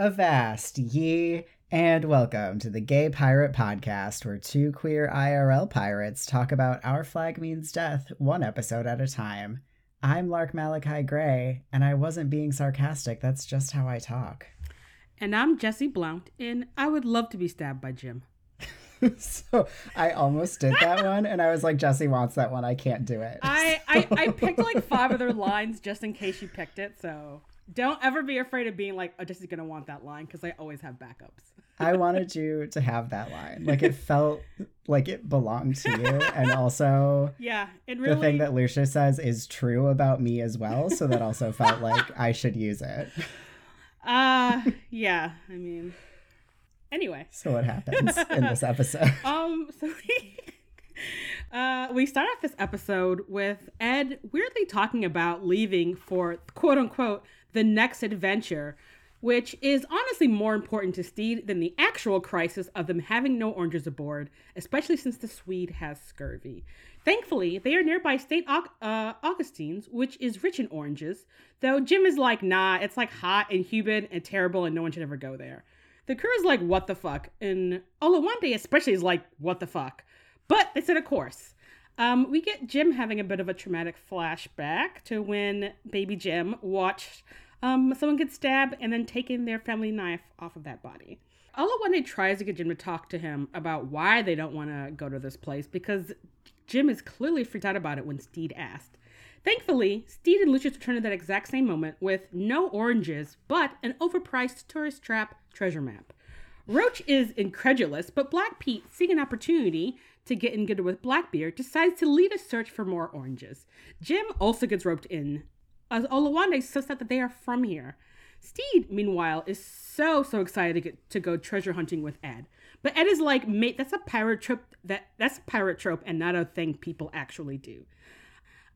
Avast ye, and welcome to the Gay Pirate Podcast, where two queer IRL pirates talk about Our Flag Means Death one episode at a time. I'm Lark Malachi Gray, and I wasn't being sarcastic, that's just how I talk. And I'm Jesse Blount, and I would love to be stabbed by Jim. so I almost did that one, and I was like, Jesse wants that one. I can't do it. I, I, I picked like five other lines just in case you picked it, so don't ever be afraid of being like, oh, Jesse's gonna want that line because I always have backups. I wanted you to have that line. Like it felt like it belonged to you. And also Yeah, it really the thing that Lucius says is true about me as well. So that also felt like I should use it. Uh yeah, I mean anyway. So what happens in this episode? Um so we uh we start off this episode with Ed weirdly talking about leaving for quote unquote the next adventure which is honestly more important to Stede than the actual crisis of them having no oranges aboard, especially since the Swede has scurvy. Thankfully, they are nearby St. Uh, Augustine's, which is rich in oranges, though Jim is like, nah, it's like hot and humid and terrible and no one should ever go there. The crew is like, what the fuck? And Oluwande especially is like, what the fuck? But they set a course. Um, we get Jim having a bit of a traumatic flashback to when baby Jim watched um, someone get stabbed and then taken their family knife off of that body. Oluwande tries to get Jim to talk to him about why they don't want to go to this place because Jim is clearly freaked out about it when Stede asked. Thankfully, Stede and Lucius return at that exact same moment with no oranges, but an overpriced tourist trap treasure map. Roach is incredulous, but Black Pete, seeing an opportunity to get in good with Blackbeard, decides to lead a search for more oranges. Jim also gets roped in, as Oluwande says that they are from here. Stede, meanwhile, is so so excited to get to go treasure hunting with Ed. But Ed is like, mate, that's a pirate trope that that's a pirate trope and not a thing people actually do.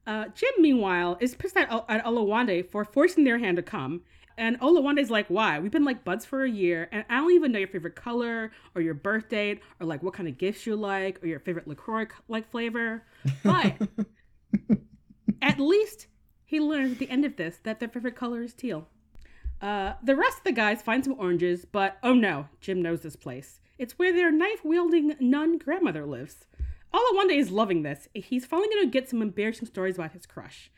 Uh, Jim, meanwhile, is pissed at, at Oluwande for forcing their hand to come. And Oluwande's like, why? We've been like buds for a year, and I don't even know your favorite color or your birth date or like what kind of gifts you like or your favorite LaCroix like flavor. But at least he learns at the end of this that their favorite color is teal. Uh, the rest of the guys find some oranges, but oh no, Jim knows this place. It's where their knife wielding nun grandmother lives. Oluwande is loving this. He's finally going to get some embarrassing stories about his crush,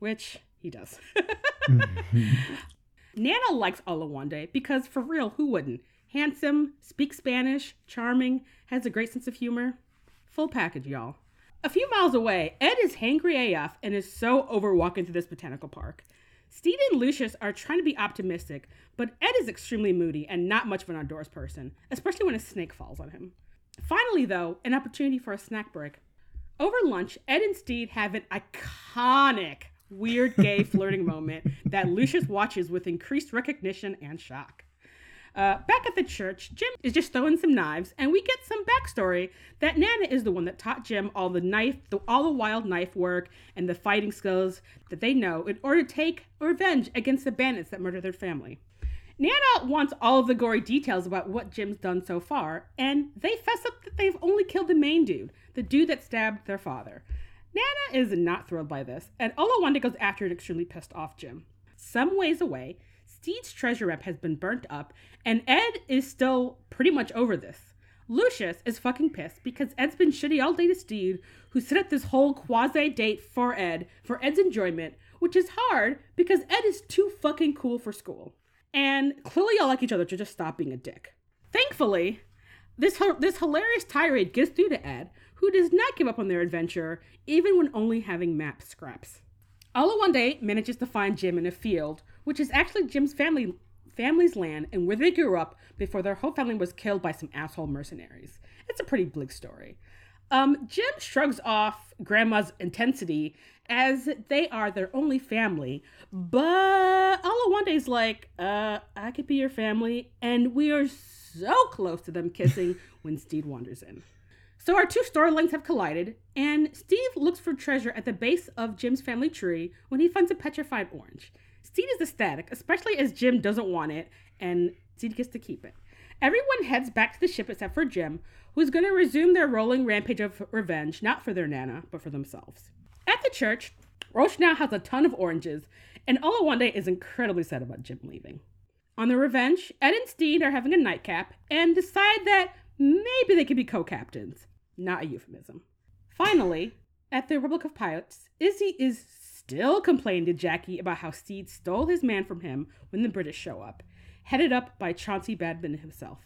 which he does. Nana likes Oluwande because, for real, who wouldn't? Handsome, speaks Spanish, charming, has a great sense of humor. Full package, y'all. A few miles away, Ed is hangry AF and is so over walking through this botanical park. Stede and Lucius are trying to be optimistic, but Ed is extremely moody and not much of an outdoors person, especially when a snake falls on him. Finally, though, an opportunity for a snack break. Over lunch, Ed and Stede have an iconic weird gay flirting moment that Lucius watches with increased recognition and shock. Uh, back at the church, Jim is just throwing some knives, and we get some backstory that Nana is the one that taught Jim all the knife, the, all the wild knife work, and the fighting skills that they know in order to take revenge against the bandits that murdered their family. Nana wants all of the gory details about what Jim's done so far, and they fess up that they've only killed the main dude, the dude that stabbed their father. Nana is not thrilled by this, and Oluwande goes after an extremely pissed off Jim. Some ways away, Stede's treasure map has been burnt up, and Ed is still pretty much over this. Lucius is fucking pissed because Ed's been shitty all day to Stede, who set up this whole quasi date for Ed for Ed's enjoyment, which is hard because Ed is too fucking cool for school. And clearly, y'all like each other to just stop being a dick. Thankfully, this, this hilarious tirade gets through to Ed, who does not give up on their adventure, even when only having map scraps. Oluwande manages to find Jim in a field, which is actually Jim's family family's land and where they grew up before their whole family was killed by some asshole mercenaries. It's a pretty bleak story. Um, Jim shrugs off Grandma's intensity as they are their only family, but Oluwande's like, uh, I could be your family, and we are so close to them kissing when Stede wanders in. So our two storylines have collided, and Steve looks for treasure at the base of Jim's family tree when he finds a petrified orange. Steve is ecstatic, especially as Jim doesn't want it, and Steve gets to keep it. Everyone heads back to the ship except for Jim, who's going to resume their rolling rampage of revenge, not for their Nana, but for themselves. At the church, Roach now has a ton of oranges, and Oluwande is incredibly sad about Jim leaving. On the revenge, Ed and Stede are having a nightcap and decide that maybe they could be co captains. Not a euphemism. Finally, at the Republic of Pirates, Izzy is still complaining to Jackie about how Stede stole his man from him when the British show up, headed up by Chauncey Badminton himself.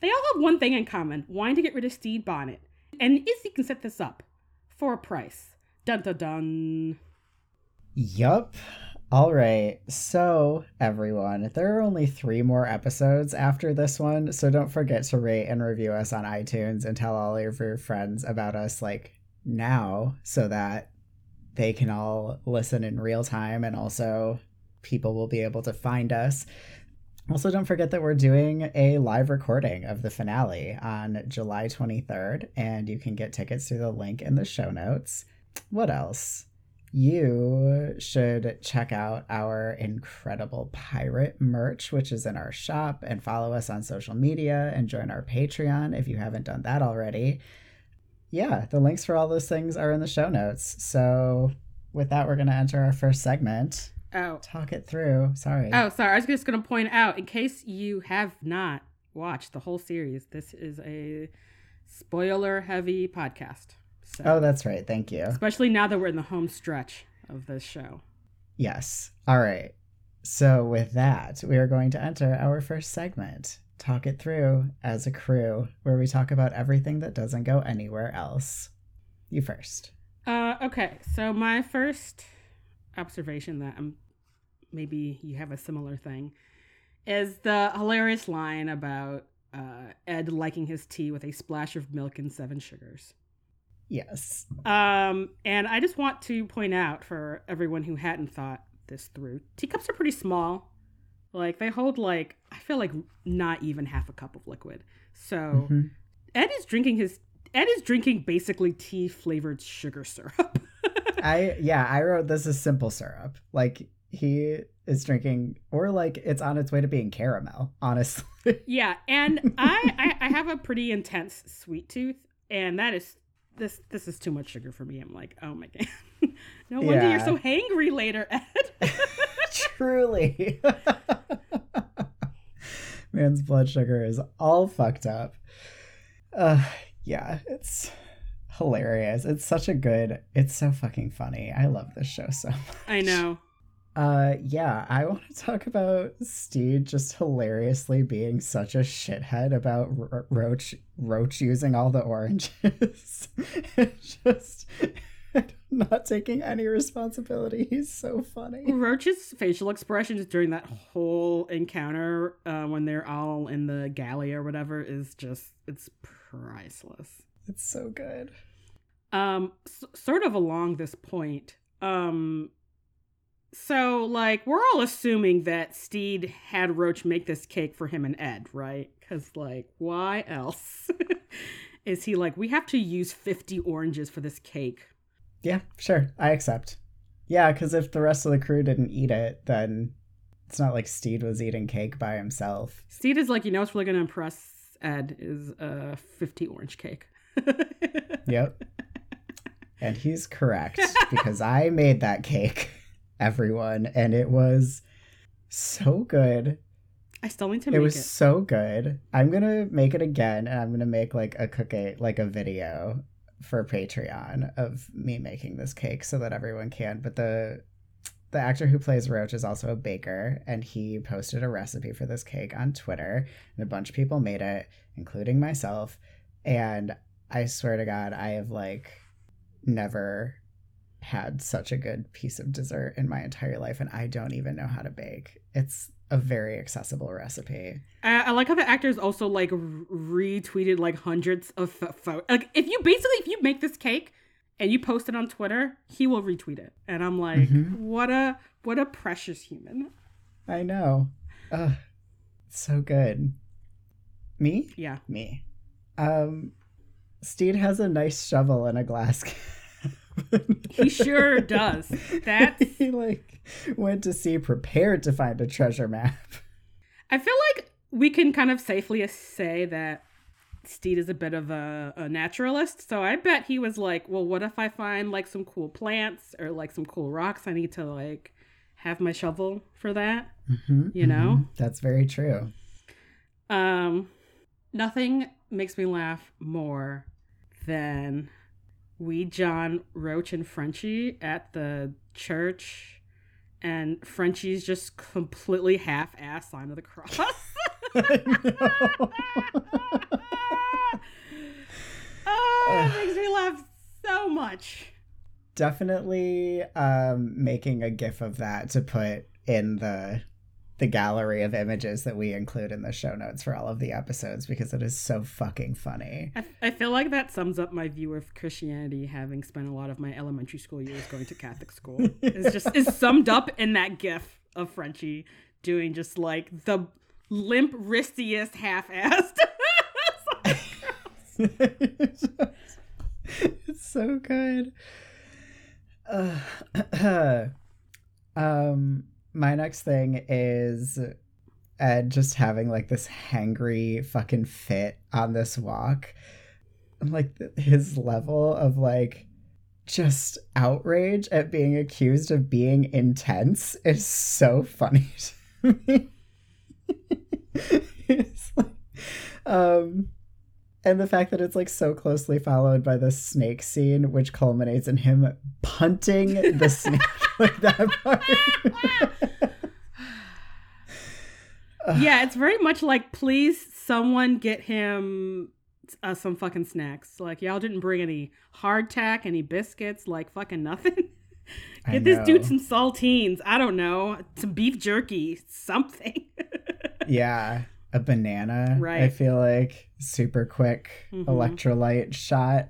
They all have one thing in common wanting to get rid of Stede Bonnet, and Izzy can set this up for a price. Dun dun dun. Yup. All right. So, everyone, there are only three more episodes after this one. So, don't forget to rate and review us on iTunes and tell all of your friends about us like now so that they can all listen in real time and also people will be able to find us. Also, don't forget that we're doing a live recording of the finale on July 23rd, and you can get tickets through the link in the show notes. What else? You should check out our incredible pirate merch, which is in our shop, and follow us on social media and join our Patreon if you haven't done that already. Yeah, the links for all those things are in the show notes. So, with that, we're going to enter our first segment. Oh. Talk it through. Sorry. Oh, sorry. I was just going to point out, in case you have not watched the whole series, this is a spoiler heavy podcast. So, Oh, that's right. Thank you. especially now that we're in the home stretch of this show. Yes. All right. So, with that, we are going to enter our first segment Talk It Through as a Crew, where we talk about everything that doesn't go anywhere else. You first. Uh, okay, so my first observation that I'm maybe you have a similar thing is the hilarious line about uh, Ed liking his tea with a splash of milk and seven sugars. Yes. Um, and I just want to point out for everyone who hadn't thought this through, teacups are pretty small. Like they hold like I feel like not even half a cup of liquid. So Mhm. Ed is drinking his Ed is drinking basically tea flavored sugar syrup. I, yeah, I wrote this is simple syrup. Like, he is drinking, or like it's on its way to being caramel, honestly. Yeah, and I, I I have a pretty intense sweet tooth, and that is this this is too much sugar for me. I'm like, oh my god, no wonder you're so hangry later, Ed. Truly. Man's blood sugar is all fucked up. Uh, yeah, it's hilarious. It's such a good, it's so fucking funny. I love this show so much. I know. Uh, yeah, I want to talk about Stede just hilariously being such a shithead about Ro- Roach Roach using all the oranges. just not taking any responsibility. He's so funny. Roach's facial expressions during that whole encounter, uh, when they're all in the galley or whatever, is just it's priceless. It's so good. um s- sort of along this point um so like we're all assuming that stede had roach make this cake for him and ed right because like why else is he like we have to use 50 oranges for this cake Yeah, sure. I accept. Yeah, because if the rest of the crew didn't eat it, then it's not like Stede was eating cake by himself. stede is like you know what's really gonna impress ed is a 50 orange cake Yep. and he's correct because I made that cake, everyone, and it was so good. i still need to make It was it so good. I'm gonna make it again, and I'm gonna make like a cookie, like a video for Patreon of me making this cake so that everyone can. But the the actor who plays Roach is also a baker, and he posted a recipe for this cake on Twitter, and a bunch of people made it, including myself. And I swear to God, I have like never had such a good piece of dessert in my entire life, and I don't even know how to bake. It's a very accessible recipe. I, I like how the actors also like retweeted like hundreds of photos. Like if you basically if you make this cake and you post it on Twitter, he will retweet it, and I'm like, Mhm. what a what a precious human. I know. Ugh, so good. Me? Yeah, Me. Um, Stede has a nice shovel and a glass he sure does. That's he like went to sea prepared to find a treasure map. I feel like we can kind of safely say that Stede is a bit of a, a naturalist. So I bet he was like, well, what if I find like some cool plants or like some cool rocks I need to like have my shovel for that. Mhm, You know? mhm. That's very true. Um, nothing makes me laugh more than we John Roach and Frenchie at the church, and Frenchie's just completely half-ass sign of the cross. oh, it makes me laugh so much. Definitely um, making a gif of that to put in the the gallery of images that we include in the show notes for all of the episodes because it is so fucking funny. I, I feel like that sums up my view of Christianity, having spent a lot of my elementary school years going to Catholic school. It's just is summed up in that gif of Frenchie doing just like the limp wristiest half-assed. it's so good. Uh, um, my next thing is Ed just having like this hangry fucking fit on this walk. Like his level of like just outrage at being accused of being intense is so funny to me. like, um, and the fact that it's like so closely followed by the snake scene, which culminates in him punting the snake like that part. yeah, it's very much like, please, someone get him uh, some fucking snacks. Like, y'all didn't bring any hardtack, any biscuits, like fucking nothing. Get this dude some saltines. I don't know, some beef jerky, something. yeah, a banana. Right. I feel like super quick Mhm. electrolyte shot.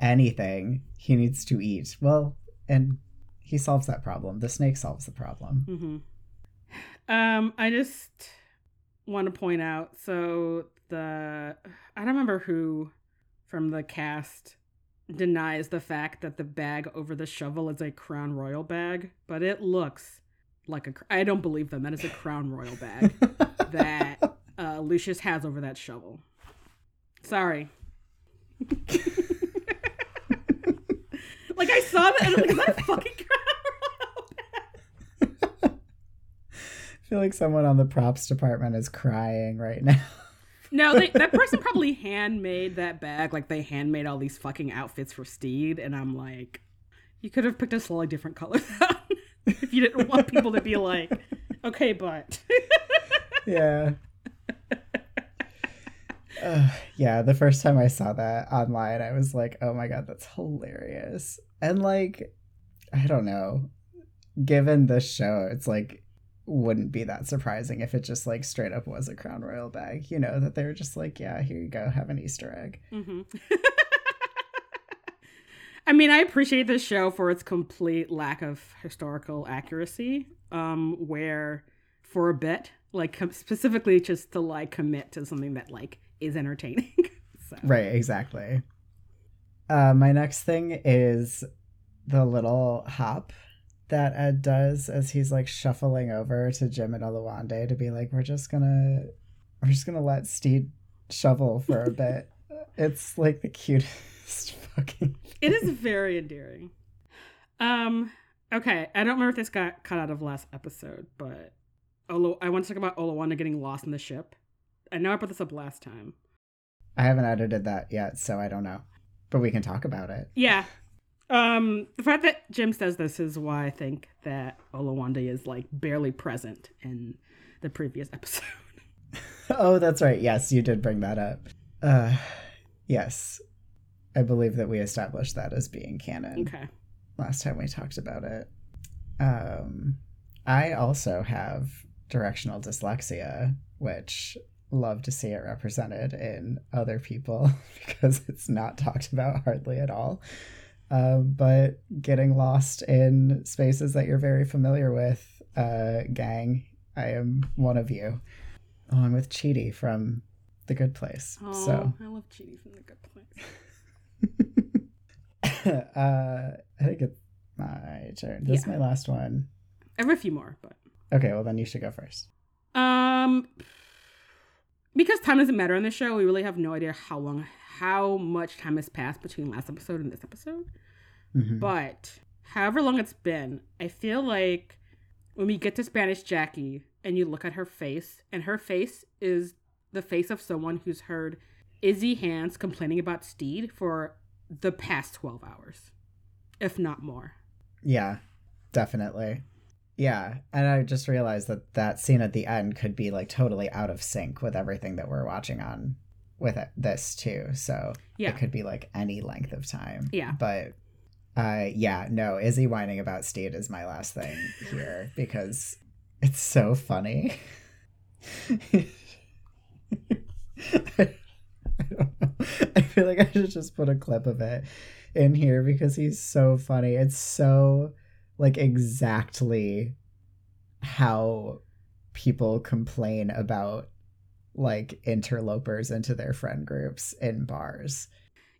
Anything he needs to eat. Well, and he solves that problem. The snake solves the problem. hmm Um, I just want to point out. So the I don't remember who from the cast denies the fact that the bag over the shovel is a Crown Royal bag, but it looks like a. I don't believe them. That is a Crown Royal bag that Lucius has over that shovel. Sorry. like I saw that and I'm like, is that a fucking Crown I feel like someone on the props department is crying right now. No, they, that person probably handmade that bag. Like they handmade all these fucking outfits for Stede, and I'm like, you could have picked a slightly different color if you didn't want people to be like, okay, but yeah. Uh, yeah, the first time I saw that online, I was like, oh my god, that's hilarious. And like, I don't know, given the show, it's like, wouldn't be that surprising if it just like straight up was a Crown Royal bag, you know, that they were just like, yeah, here you go, have an Easter egg. Mhm. I mean, I appreciate this show for its complete lack of historical accuracy. Um, where for a bit, like specifically just to like commit to something that like is entertaining. so. Right, exactly. Uh, my next thing is the little hop that Ed does as he's like shuffling over to Jim and Olawande to be like, we're just gonna, we're just gonna let Stede shovel for a bit. it's like the cutest fucking. It is very endearing. Um, okay, I don't remember if this got cut out of last episode, but Olo, I want to talk about Olawanda getting lost in the ship. I know I brought this up last time. I haven't edited that yet, so I don't know, but we can talk about it. Yeah. Um, the fact that Jim says this is why I think that Olawanda is like barely present in the previous episode. oh, that's right. Yes, you did bring that up. Uh, yes, I believe that we established that as being canon. Okay. last time we talked about it. Um, I also have directional dyslexia, which love to see it represented in other people because it's not talked about hardly at all. Um, but getting lost in spaces that you're very familiar with, uh, gang, I am one of you, along with Chidi from The Good Place. Oh, So I love Chidi from the Good Place. uh, I think it's my turn. This is my last one. I have a few more, but Okay, well then you should go first. Um, because time doesn't matter on this show, we really have no idea how long, how much time has passed between last episode and this episode. Mhm. But however long it's been, I feel like when we get to Spanish Jackie and you look at her face, and her face is the face of someone who's heard Izzy Hands complaining about Stede for the past 12 hours, if not more. Yeah, definitely. Yeah, and I just realized that that scene at the end could be like totally out of sync with everything that we're watching on with it, this too. So Yeah. it could be like any length of time. Yeah. But uh yeah, no, Izzy whining about Stede is my last thing here because it's so funny. I. I feel like I should just put a clip of it in here because he's so funny. It's so like exactly how people complain about like interlopers into their friend groups in bars.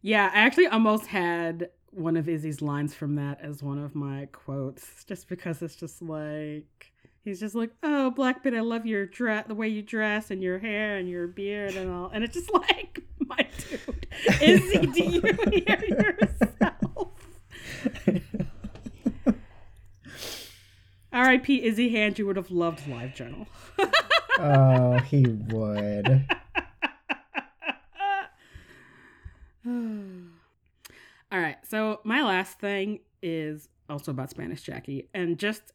Yeah, I actually almost had one of Izzy's lines from that as one of my quotes, just because it's just like he's just like, "Oh, Blackbeard, I love your dress, the way you dress, and your hair, and your beard, and all," and it's just like, my dude, Izzy, do you hear yourself? R.I.P. Izzy Hand, you would have loved Live Journal. oh, he would. All right. So my last thing is also about Spanish Jackie and just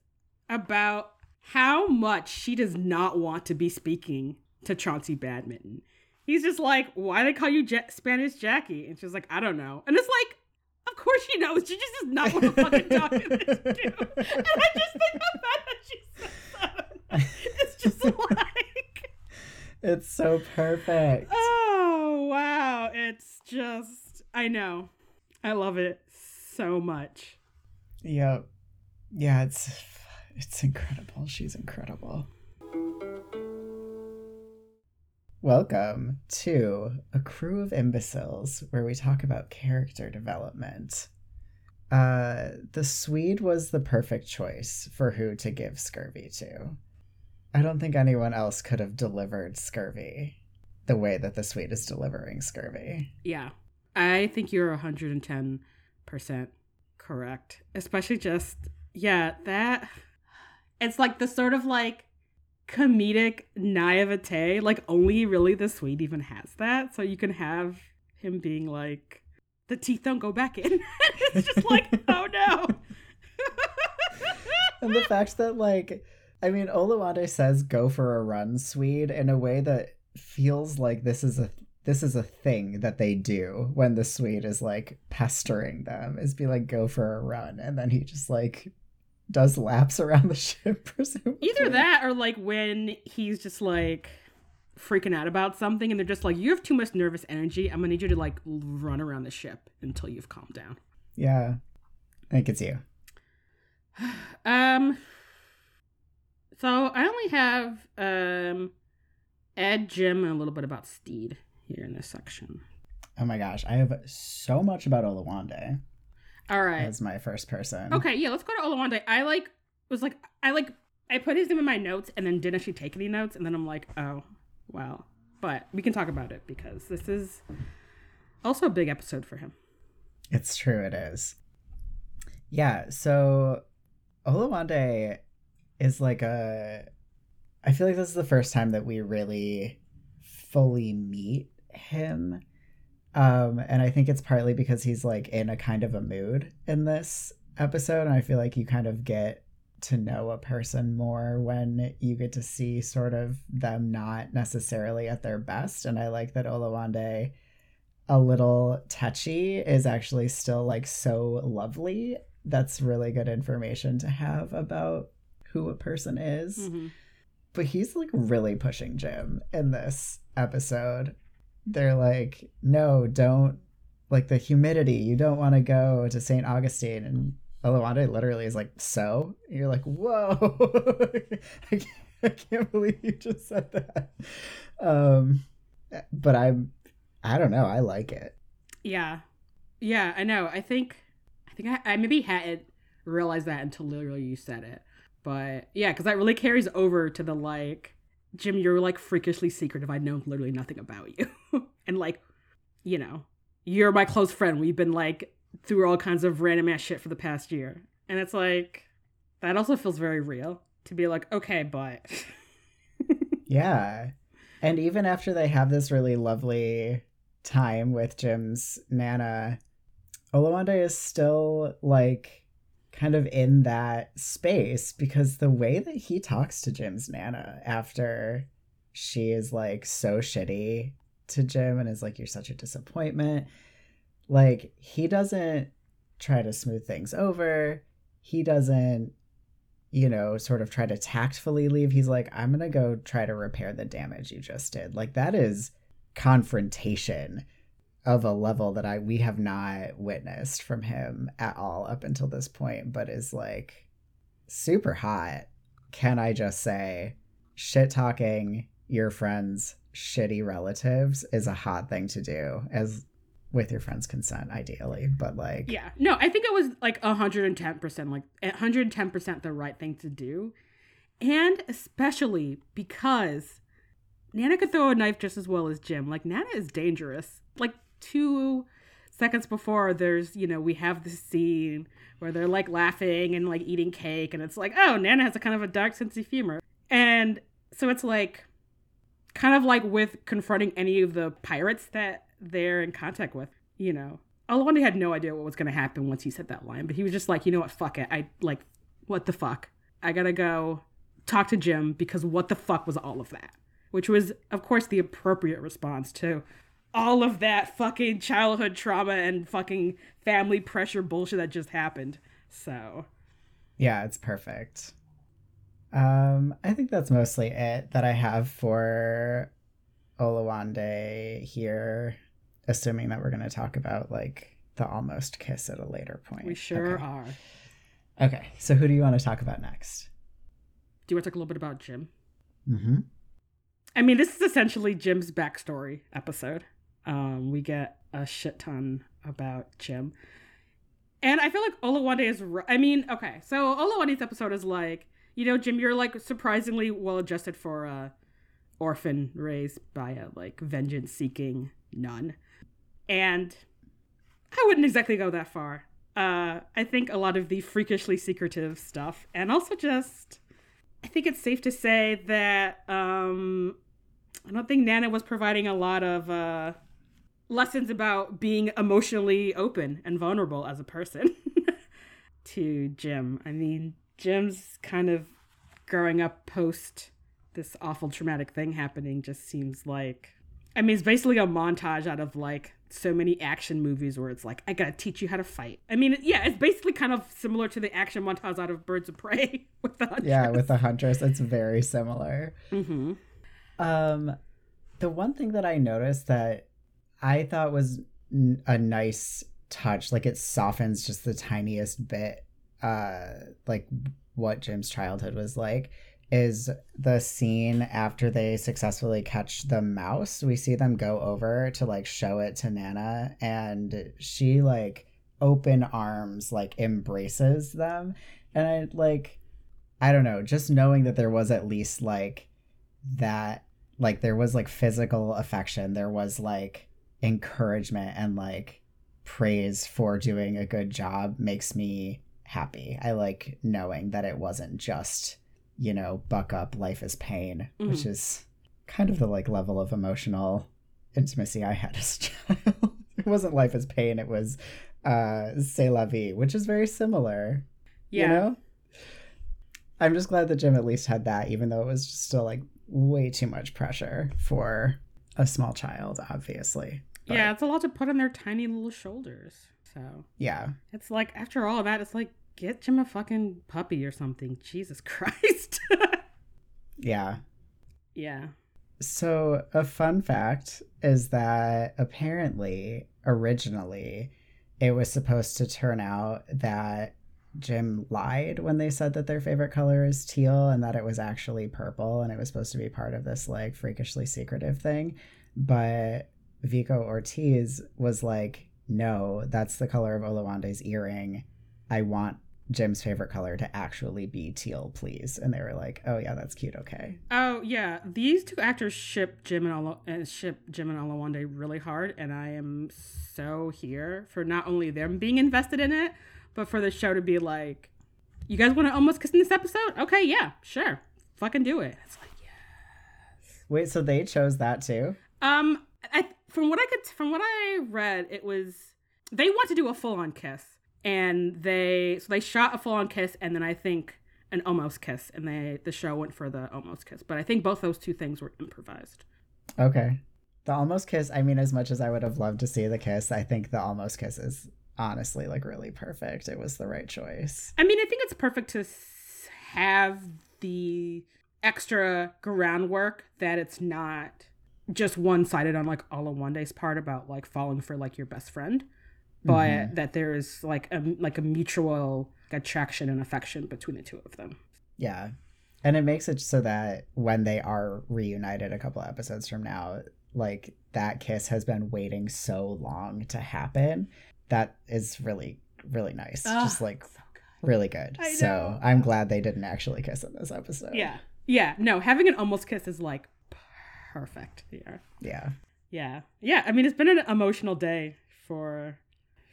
about how much she does not want to be speaking to Chauncey Badminton. He's just like, why they call you Spanish Jackie? And she's like, I don't know. And it's like, course she knows. She just does not want to fucking talk to this dude. And I just think the fact that she says it's just like, It's so perfect. oh wow, it's just, I know, I love it so much. Yep. Yeah, it's it's incredible. She's incredible. Welcome to A Crew of Imbeciles, where we talk about character development. Uh, the Swede was the perfect choice for who to give Scurvy to. I don't think anyone else could have delivered Scurvy the way that the Swede is delivering Scurvy. Yeah. I think you're 110% correct. Especially just, yeah, that. It's like the sort of like comedic naivete. Like, only really the Swede even has that. So you can have him being like, the teeth don't go back in. it's just like, oh no. and the fact that like i mean oluwande says go for a run swede in a way that feels like this is a this is a thing that they do when the swede is like pestering them is be like go for a run and then he just like does laps around the ship presumably Either that or like when he's just like freaking out about something and they're just like, you have too much nervous energy. I'm gonna need you to like run around the ship until you've calmed down. yeah i think it's you Um so I only have um Ed, Jim, and a little bit about Stede here in this section. oh my gosh i have so much about oluwande All right. as my first person Okay, yeah, let's go to Oluwande. I like was like I like I put his name in my notes and then didn't actually take any notes and then I'm like, oh, well. But we can talk about it because this is also a big episode for him. It's true, it is. Yeah, so Oluwande is like a. I feel like this is the first time that we really fully meet him. Um, and I think it's partly because he's like in a kind of a mood in this episode. And I feel like you kind of get to know a person more when you get to see sort of them not necessarily at their best. And I like that Oluwande a little touchy is actually still like so lovely. That's really good information to have about who a person is. Mhm. But he's like really pushing Jim in this episode. They're like, no, don't like the humidity. You don't want to go to St. Augustine. And Oluwande literally is like, so? And you're like, whoa. I, can't, I can't believe you just said that. Um, but I'm, I don't know. I like it. Yeah. Yeah, I know. I think I think I, I maybe hadn't realized that until literally you said it. But yeah, because that really carries over to the like, Jim, you're like freakishly secretive. I know literally nothing about you. and like, you know, you're my close friend. We've been like through all kinds of random ass shit for the past year. And it's like that also feels very real to be like, okay, but yeah. And even after they have this really lovely time with Jim's Nana, Oluwande is still like kind of in that space because the way that he talks to Jim's Nana after she is like so shitty to Jim and is like, You're such a disappointment. Like, he doesn't try to smooth things over. He doesn't, you know, sort of try to tactfully leave. He's like, I'm going to go try to repair the damage you just did. Like, that is confrontation of a level that I we have not witnessed from him at all up until this point, but is like super hot. Can I just say shit talking your friends shitty relatives is a hot thing to do as with your friend's consent ideally but like yeah. No i think it was like 110% like 110% the right thing to do. And especially because nana could throw a knife just as well as jim. Like nana is dangerous. Like two seconds before there's you know we have this scene where they're like laughing and like eating cake and it's like oh nana has a kind of a dark sense of humor and so it's like kind of like with confronting any of the pirates that they're in contact with, you know. Oluwande had no idea what was going to happen once he said that line, but he was just like, you know what, fuck it. I like, what the fuck? I gotta go talk to Jim because what the fuck was all of that? Which was, of course, the appropriate response to all of that fucking childhood trauma and fucking family pressure bullshit that just happened. So, yeah, it's perfect. Um, I think that's mostly it that I have for Oluwande here, assuming that we're going to talk about like the almost kiss at a later point. We sure okay. are. Okay, so who do you want to talk about next? Do you want to talk a little bit about Jim? Mm-hmm. I mean, this is essentially Jim's backstory episode. Um, we get a shit ton about Jim. And I feel like Oluwande is. I mean, okay, so Oluwande's episode is like, you know, Jim, you're like surprisingly well adjusted for a orphan raised by a like vengeance seeking nun. And I wouldn't exactly go that far. Uh, I think a lot of the freakishly secretive stuff, and also just, I think it's safe to say that um, I don't think Nana was providing a lot of uh, lessons about being emotionally open and vulnerable as a person to Jim. I mean, Jim's kind of growing up post this awful traumatic thing happening just seems like I mean it's basically a montage out of like so many action movies where it's like I gotta teach you how to fight. I mean yeah, it's basically kind of similar to the action montage out of Birds of Prey with the huntress. Yeah, with the huntress, it's very similar. Mm-hmm. Um, the one thing that I noticed that I thought was a nice touch, like it softens just the tiniest bit, uh, like what Jim's childhood was like is the scene after they successfully catch the mouse. We see them go over to like show it to Nana and she like open arms like embraces them and I like I don't know, just knowing that there was at least like that like there was like physical affection, there was like encouragement and like praise for doing a good job makes me happy. I like knowing that it wasn't just, you know, buck up, life is pain, mm-hmm. which is kind of the like level of emotional intimacy I had as a child. it wasn't life is pain, it was uh C'est la vie, which is very similar. Yeah. You know? I'm just glad that Jim at least had that, even though it was still like way too much pressure for a small child, obviously. But... Yeah, it's a lot to put on their tiny little shoulders. So yeah, it's like after all that, it's like get him a fucking puppy or something. Jesus Christ. yeah. Yeah. So a fun fact is that apparently originally it was supposed to turn out that Jim lied when they said that their favorite color is teal and that it was actually purple and it was supposed to be part of this like freakishly secretive thing. But Vico Ortiz was like, no, that's the color of Oluwande's earring. I want Jim's favorite color to actually be teal, please. And they were like, "Oh yeah, that's cute. Okay." Oh yeah, these two actors ship Jim and Olo- uh, ship Jim and Oluwande really hard, and I am so here for not only them being invested in it, but for the show to be like, you guys want to almost kiss in this episode? Okay, yeah, sure, fucking do it. It's like, yes. Wait, so they chose that too? um, I from what I could from what I read, it was they want to do a full on kiss, and they so they shot a full on kiss, and then I think an almost kiss, and they the show went for the almost kiss. But I think both those two things were improvised. Okay. The almost kiss, I mean, as much as I would have loved to see the kiss, I think the almost kiss is honestly like really perfect. It was the right choice. I mean, I think it's perfect to have the extra groundwork that it's not just one sided on like all in one day's part about like falling for like your best friend, but Mhm. that there is like a like a mutual attraction and affection between the two of them. Yeah. And it makes it so that when they are reunited a couple episodes from now, like that kiss has been waiting so long to happen. That is really, really nice. Ah, Just like So good. really good. So. I'm glad they didn't actually kiss in this episode. Yeah, yeah. No, having an almost kiss is like perfect. Yeah, Yeah. yeah, yeah. I mean, it's been an emotional day for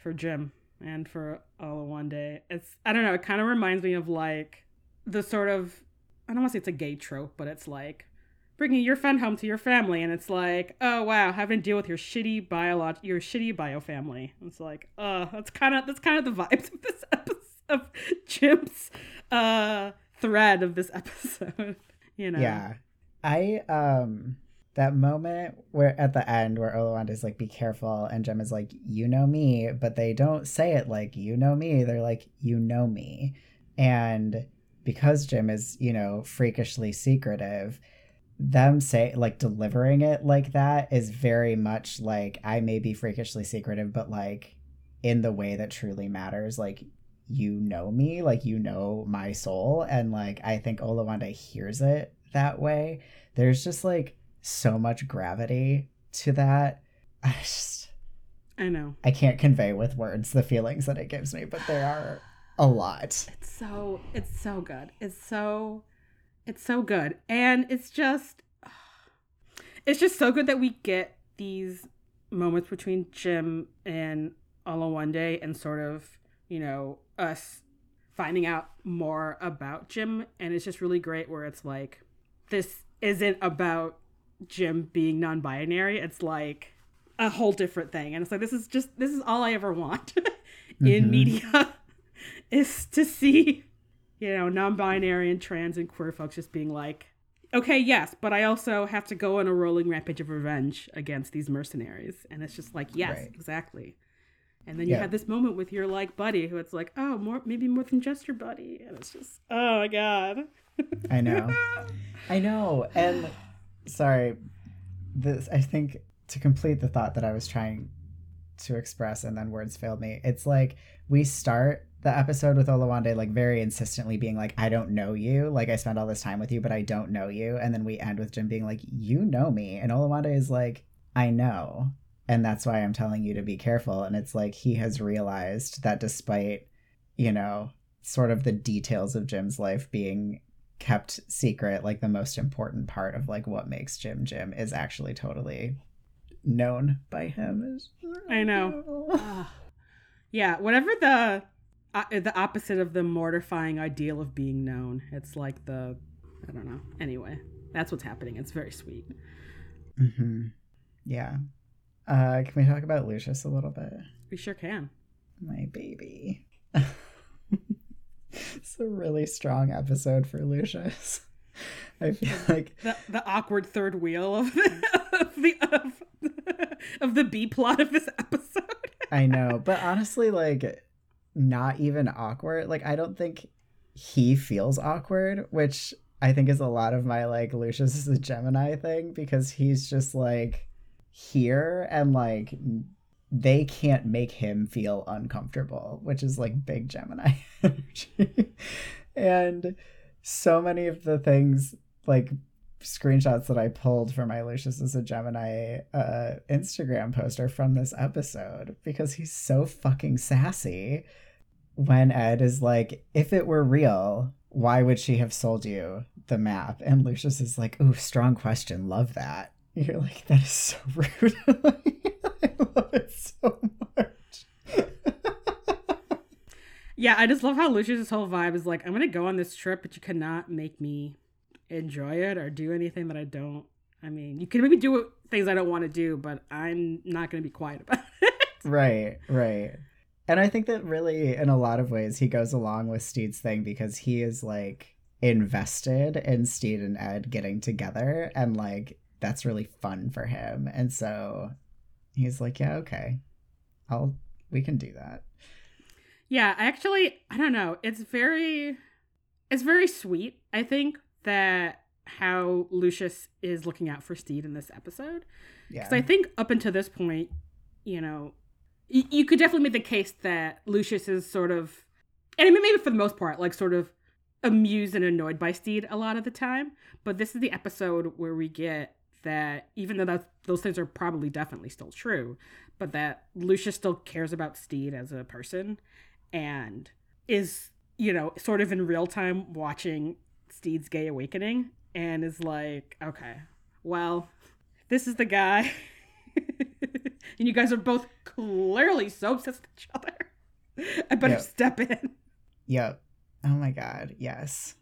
for Jim and for all in one day. It's I don't know. It kind of reminds me of like the sort of I don't want to say it's a gay trope, but it's like bringing your friend home to your family, and it's like, oh wow, having to deal with your shitty biolog your shitty bio family. It's like, uh, that's kind of that's kind of the vibes of this episode of Jim's uh thread of this episode. You know, Yeah. I um that moment where at the end where Oluwand is like, be careful, and Jem is like, you know me, but they don't say it like you know me. They're like, you know me. And because Jim is, you know, freakishly secretive, them say like delivering it like that is very much like I may be freakishly secretive, but like in the way that truly matters. Like you know me, like you know my soul, and like I think Olawanda hears it that way. There's just like so much gravity to that. I just I know. I can't convey with words the feelings that it gives me, but there are a lot. It's so it's so good. It's so it's so good. And it's just it's just so good that we get these moments between Jim and Oluwande and sort of, you know, us finding out more about Jim and it's just really great where it's like this isn't about Jim being non-binary. It's like a whole different thing. And it's like this is just this is all I ever want in Mhm. media is to see, you know, non-binary and trans and queer folks just being like, okay, yes, but I also have to go on a rolling rampage of revenge against these mercenaries. And it's just like, yes, Right. exactly. And then you Yeah. have this moment with your like buddy who it's like, oh, more maybe more than just your buddy. And it's just, oh my god. I know. I know. And sorry, this I think to complete the thought that I was trying to express and then words failed me. It's like we start the episode with Oluwande like very insistently being like, I don't know you. Like I spent all this time with you, but I don't know you. And then we end with Jim being like, You know me. And Oluwande is like, I know. And that's why I'm telling you to be careful. And it's like he has realized that despite, you know, sort of the details of Jim's life being kept secret like the most important part of like what makes jim jim is actually totally known by him I know. Ah. yeah, whatever the uh, the opposite of the mortifying ideal of being known. It's like the I don't know. Anyway, that's what's happening. It's very sweet. hmm yeah uh can we talk about lucius a little bit We sure can. my baby it's a really strong episode for lucius i feel like The the awkward third wheel of the of the of, of the B plot of this episode. I know, but honestly, like, not even awkward. Like, I don't think he feels awkward, which I think is a lot of my like Lucius is a Gemini thing because he's just like here and like they can't make him feel uncomfortable, which is like big Gemini energy. and so many of the things like screenshots that I pulled for my Lucius is a Gemini uh, Instagram poster from this episode because he's so fucking sassy. When Ed is like, if it were real, why would she have sold you the map? And Lucius is like, ooh, strong question. Love that. You're like, that is so rude. I love it so much. Yeah, I just love how Lucius's whole vibe is like, I'm gonna go on this trip, but you cannot make me enjoy it or do anything that I don't. I mean, you can maybe do things I don't want to do, but I'm not gonna be quiet about it. Right, right. And I think that really, in a lot of ways, he goes along with Stede's thing because he is like invested in Stede and Ed getting together, and like that's really fun for him. And so he's like, "Yeah, okay, I'll we can do that." Yeah, actually, I don't know. It's very, it's very sweet. I think that how Lucius is looking out for Stede in this episode. Yeah, Because I think up until this point, you know, you could definitely make the case that Lucius is sort of, and maybe for the most part, like sort of amused and annoyed by Stede a lot of the time. But this is the episode where we get that, even though that's, those things are probably definitely still true, but that Lucius still cares about Stede as a person and is, you know, sort of in real time watching Stede's gay awakening and is like, okay, well, this is the guy. and you guys are both clearly so obsessed with each other. I better Yeah. step in. Yep. Oh my god, yes.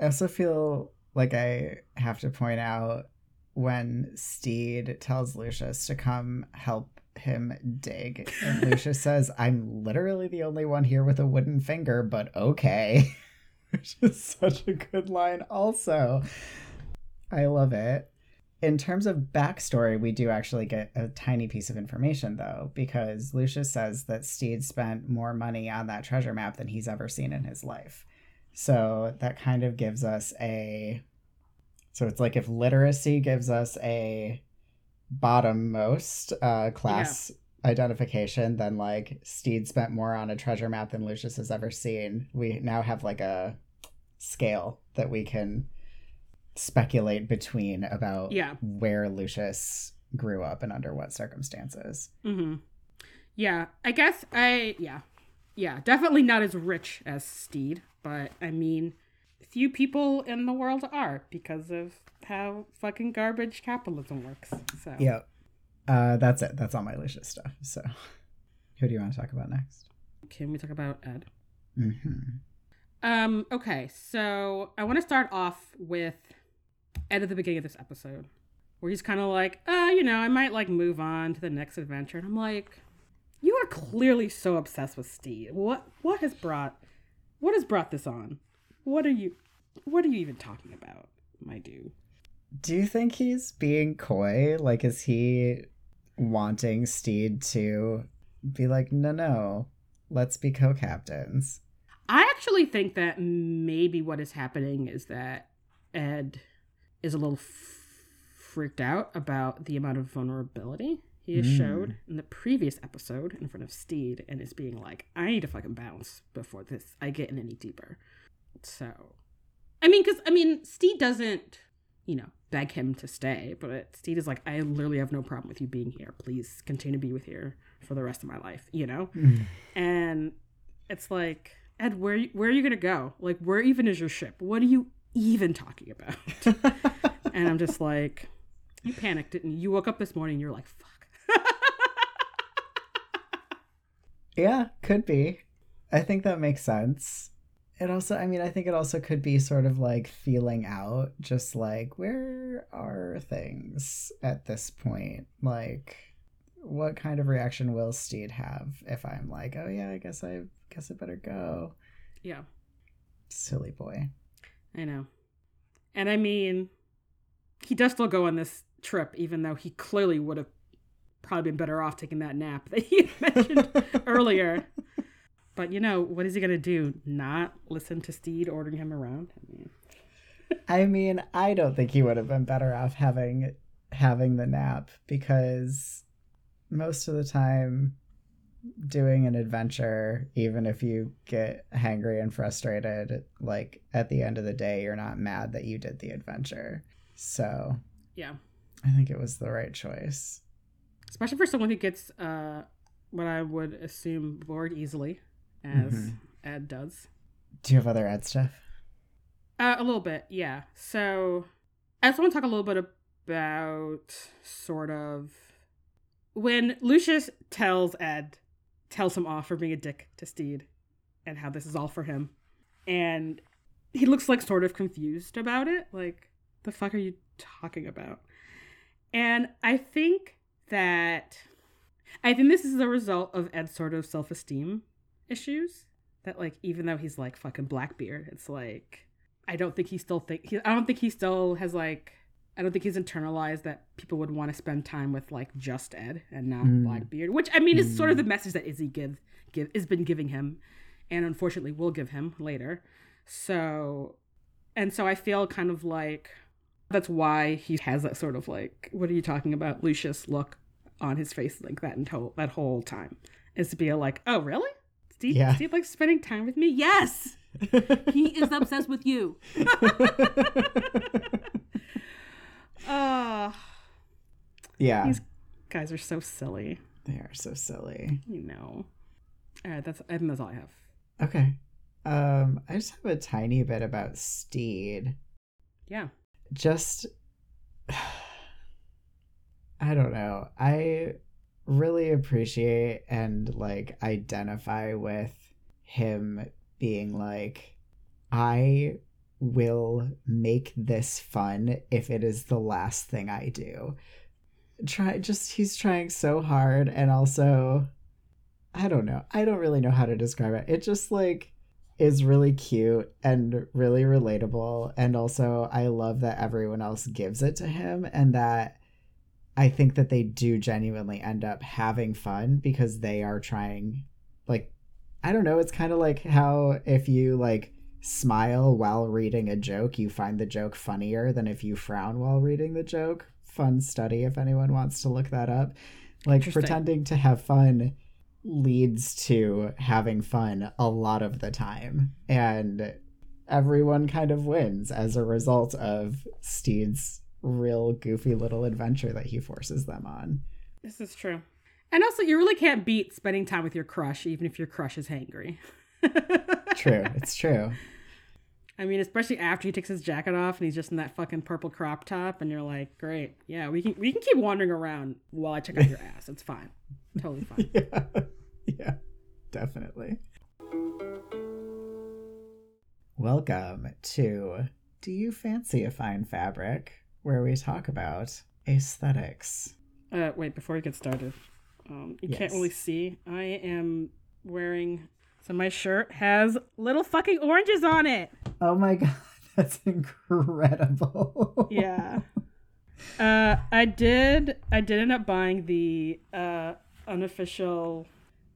I also feel like I have to point out when Stede tells Lucius to come help him dig. And Lucius says, I'm literally the only one here with a wooden finger, but okay. Which is such a good line, also. I love it. In terms of backstory, we do actually get a tiny piece of information, though, because Lucius says that Stede spent more money on that treasure map than he's ever seen in his life. So that kind of gives us a. So it's like if literacy gives us a bottommost uh, class identification, then like Stede spent more on a treasure map than Lucius has ever seen. We now have like a scale that we can speculate between about Yeah. where Lucius grew up and under what circumstances. Mm-hmm. Yeah, I guess I yeah, yeah, definitely not as rich as Stede, but I mean, few people in the world are because of how fucking garbage capitalism works. So yeah, Uh, that's it. That's all my Lucius stuff. So, who do you want to talk about next? can we talk about Ed? hmm Um, okay, so I want to start off with At the beginning of this episode, where he's kind of like, uh, you know, I might like move on to the next adventure. And I'm like, you are clearly so obsessed with Steve. What what has brought what has brought this on? What are you what are you even talking about, my dude? Do you think he's being coy? Like, is he wanting Stede to be like, no, no, let's be co captains? I actually think that maybe what is happening is that Ed is a little f- freaked out about the amount of vulnerability he has Mm. showed in the previous episode in front of Stede and is being like, I need to fucking bounce before this I get in any deeper. So, I mean, because, I mean, Stede doesn't, you know, beg him to stay, but Stede is like, I literally have no problem with you being here. Please continue to be with here for the rest of my life, you know? and it's like ed where where are you gonna go like where even is your ship what are you even talking about and i'm just like you panicked didn't you you woke up this morning and you're like fuck yeah, could be. I think that makes sense. It also, I mean, I think it also could be sort of like feeling out, just like, where are things at this point? Like, what kind of reaction will Stede have if I'm like, oh yeah, I guess I guess I better go. yeah Silly boy. I know. And i mean he does still go on this trip even though he clearly would have probably been better off taking that nap that he mentioned earlier. But you know what is he gonna do? Not listen to stede ordering him around? I mean. I mean, I don't think he would have been better off having having the nap because most of the time doing an adventure, even if you get hangry and frustrated, like at the end of the day, you're not mad that you did the adventure. So yeah I think it was the right choice. especially for someone who gets uh what I would assume bored easily, as Mhm. Ed does. Do you have other Ed stuff? Uh, a little bit, yeah. So I just want to talk a little bit about sort of when Lucius tells Ed, tells him off for being a dick to Stede. and how this is all for him. And he looks like sort of confused about it. Like, the fuck are you talking about? And I think that I think this is a result of Ed's sort of self esteem issues. That like even though he's like fucking Blackbeard, it's like I don't think he still think he I don't think he still has like I don't think he's internalized that people would want to spend time with like just Ed and not Mm. Blackbeard, which I mean is sort of Mm. the message that Izzy give give has been giving him, and unfortunately will give him later. So, and so I feel kind of like that's why he has that sort of like what are you talking about Lucius look on his face like that until that whole time is to be like oh really Steve Yeah. Steve likes spending time with me yes he is obsessed with you oh yeah, These- guys are so silly they are so silly. you know all right that's I think that's all I have Okay. Um, I just have a tiny bit about Stede. yeah Just I don't know. I really appreciate and like identify with him being like I will make this fun if it is the last thing I do. Try just he's trying so hard and also I don't know. I don't really know how to describe it. It just like is really cute and really relatable and also I love that everyone else gives it to him and that I think that they do genuinely end up having fun because they are trying like I don't know, it's kind of like how if you like smile while reading a joke, you find the joke funnier than if you frown while reading the joke. Fun study if anyone wants to look that up. Like pretending to have fun leads to having fun a lot of the time. And everyone kind of wins as a result of Stede's real goofy little adventure that he forces them on. this is true and also you really can't beat spending time with your crush even if your crush is hangry True, it's true. I mean, especially after he takes his jacket off and he's just in that fucking purple crop top, and you're like, "Great, yeah, we can we can keep wandering around while I check out your ass. It's fine, totally fine." yeah, yeah, definitely. Welcome to Do You Fancy a Fine Fabric, where we talk about aesthetics. Uh, wait, before we get started, um, you can't really see. I am wearing so my shirt has little fucking oranges on it. Oh my god, that's incredible. Yeah. uh, I did. I did end up buying the uh unofficial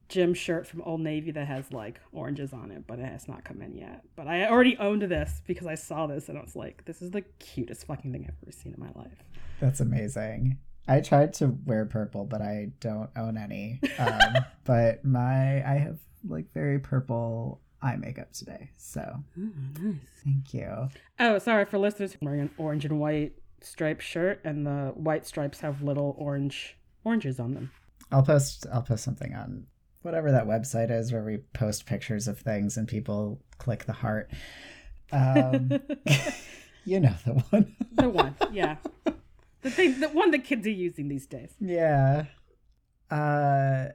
Jim shirt from Old Navy that has like oranges on it, but it has not come in yet. But I already owned this because I saw this and I was like, this is the cutest fucking thing I've ever seen in my life. That's amazing. I tried to wear purple, but I don't own any. Um, but my I have like very purple eye makeup today, so nice. thank you. Oh, sorry for listeners. I'm wearing an orange and white striped shirt, and the white stripes have little orange oranges on them. I'll post I'll post something on whatever that website is where we post pictures of things and people click the heart. Um, you know the one. the one, yeah. The thing, the one that kids are using these days. Yeah. Uh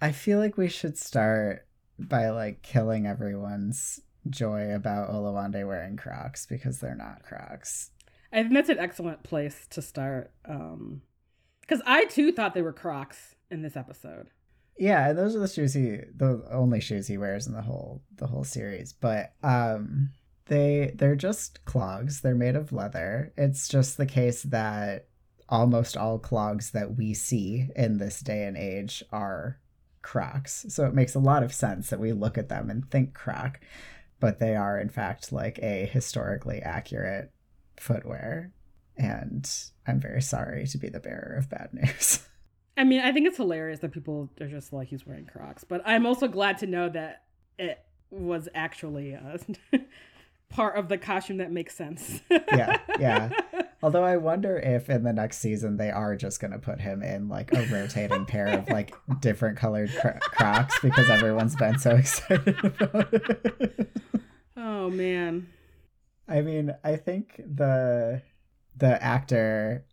I feel like we should start by like killing everyone's joy about Oluwande wearing Crocs because they're not Crocs. I think that's an excellent place to start. Um, because I too thought they were Crocs in this episode. Yeah, and those are the shoes he the only shoes he wears in the whole the whole series. But um they they're just clogs. They're made of leather. It's just the case that almost all clogs that we see in this day and age are Crocs. So it makes a lot of sense that we look at them and think Croc, but they are in fact like a historically accurate footwear. And I'm very sorry to be the bearer of bad news. I mean, I think it's hilarious that people are just like he's wearing Crocs, but I'm also glad to know that it was actually uh, part of the costume that makes sense. Yeah, yeah. Although I wonder if in the next season they are just going to put him in like a rotating pair of like oh different colored cro- Crocs because everyone's been so excited about it. oh man. I mean, I think the the actor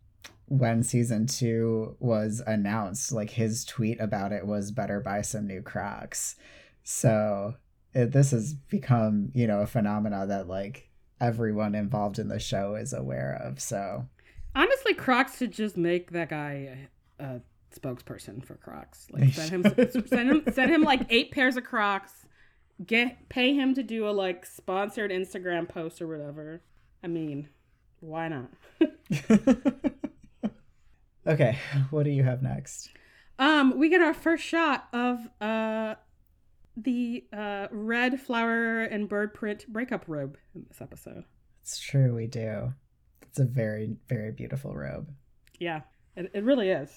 when season 2 was announced, like his tweet about it was better buy some new Crocs. So, it, this has become, you know, a phenomena that like everyone involved in the show is aware of. So Honestly, Crocs should just make that guy a, a spokesperson for Crocs. Like send him, send him, send him like eight pairs of Crocs. Get pay him to do a like sponsored Instagram post or whatever. I mean, why not? okay, what do you have next? Um, we get our first shot of uh the uh red flower and bird print breakup robe in this episode. It's true, we do. It's a very, very beautiful robe. Yeah, it, it really is.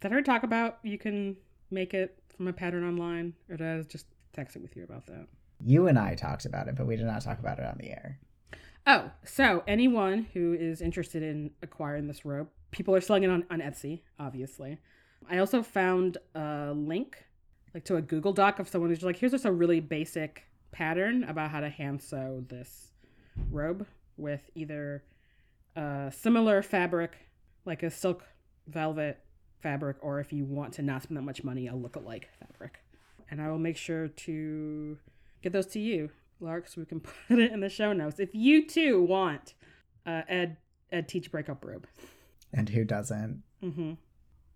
Did I talk about you can make it from a pattern online, or did I just text it with you about that? You and I talked about it, but we did not talk about it on the air. Oh, so anyone who is interested in acquiring this robe, people are selling it on, on Etsy, obviously. I also found a link, like to a Google Doc of someone who's like, here's just a really basic pattern about how to hand sew this robe with either a similar fabric, like a silk velvet fabric, or if you want to not spend that much money, a look-alike fabric. And I will make sure to get those to you, Lark, so we can put it in the show notes. If you too want uh, Ed Ed Teach Breakup Robe. And who doesn't? Mm-hmm.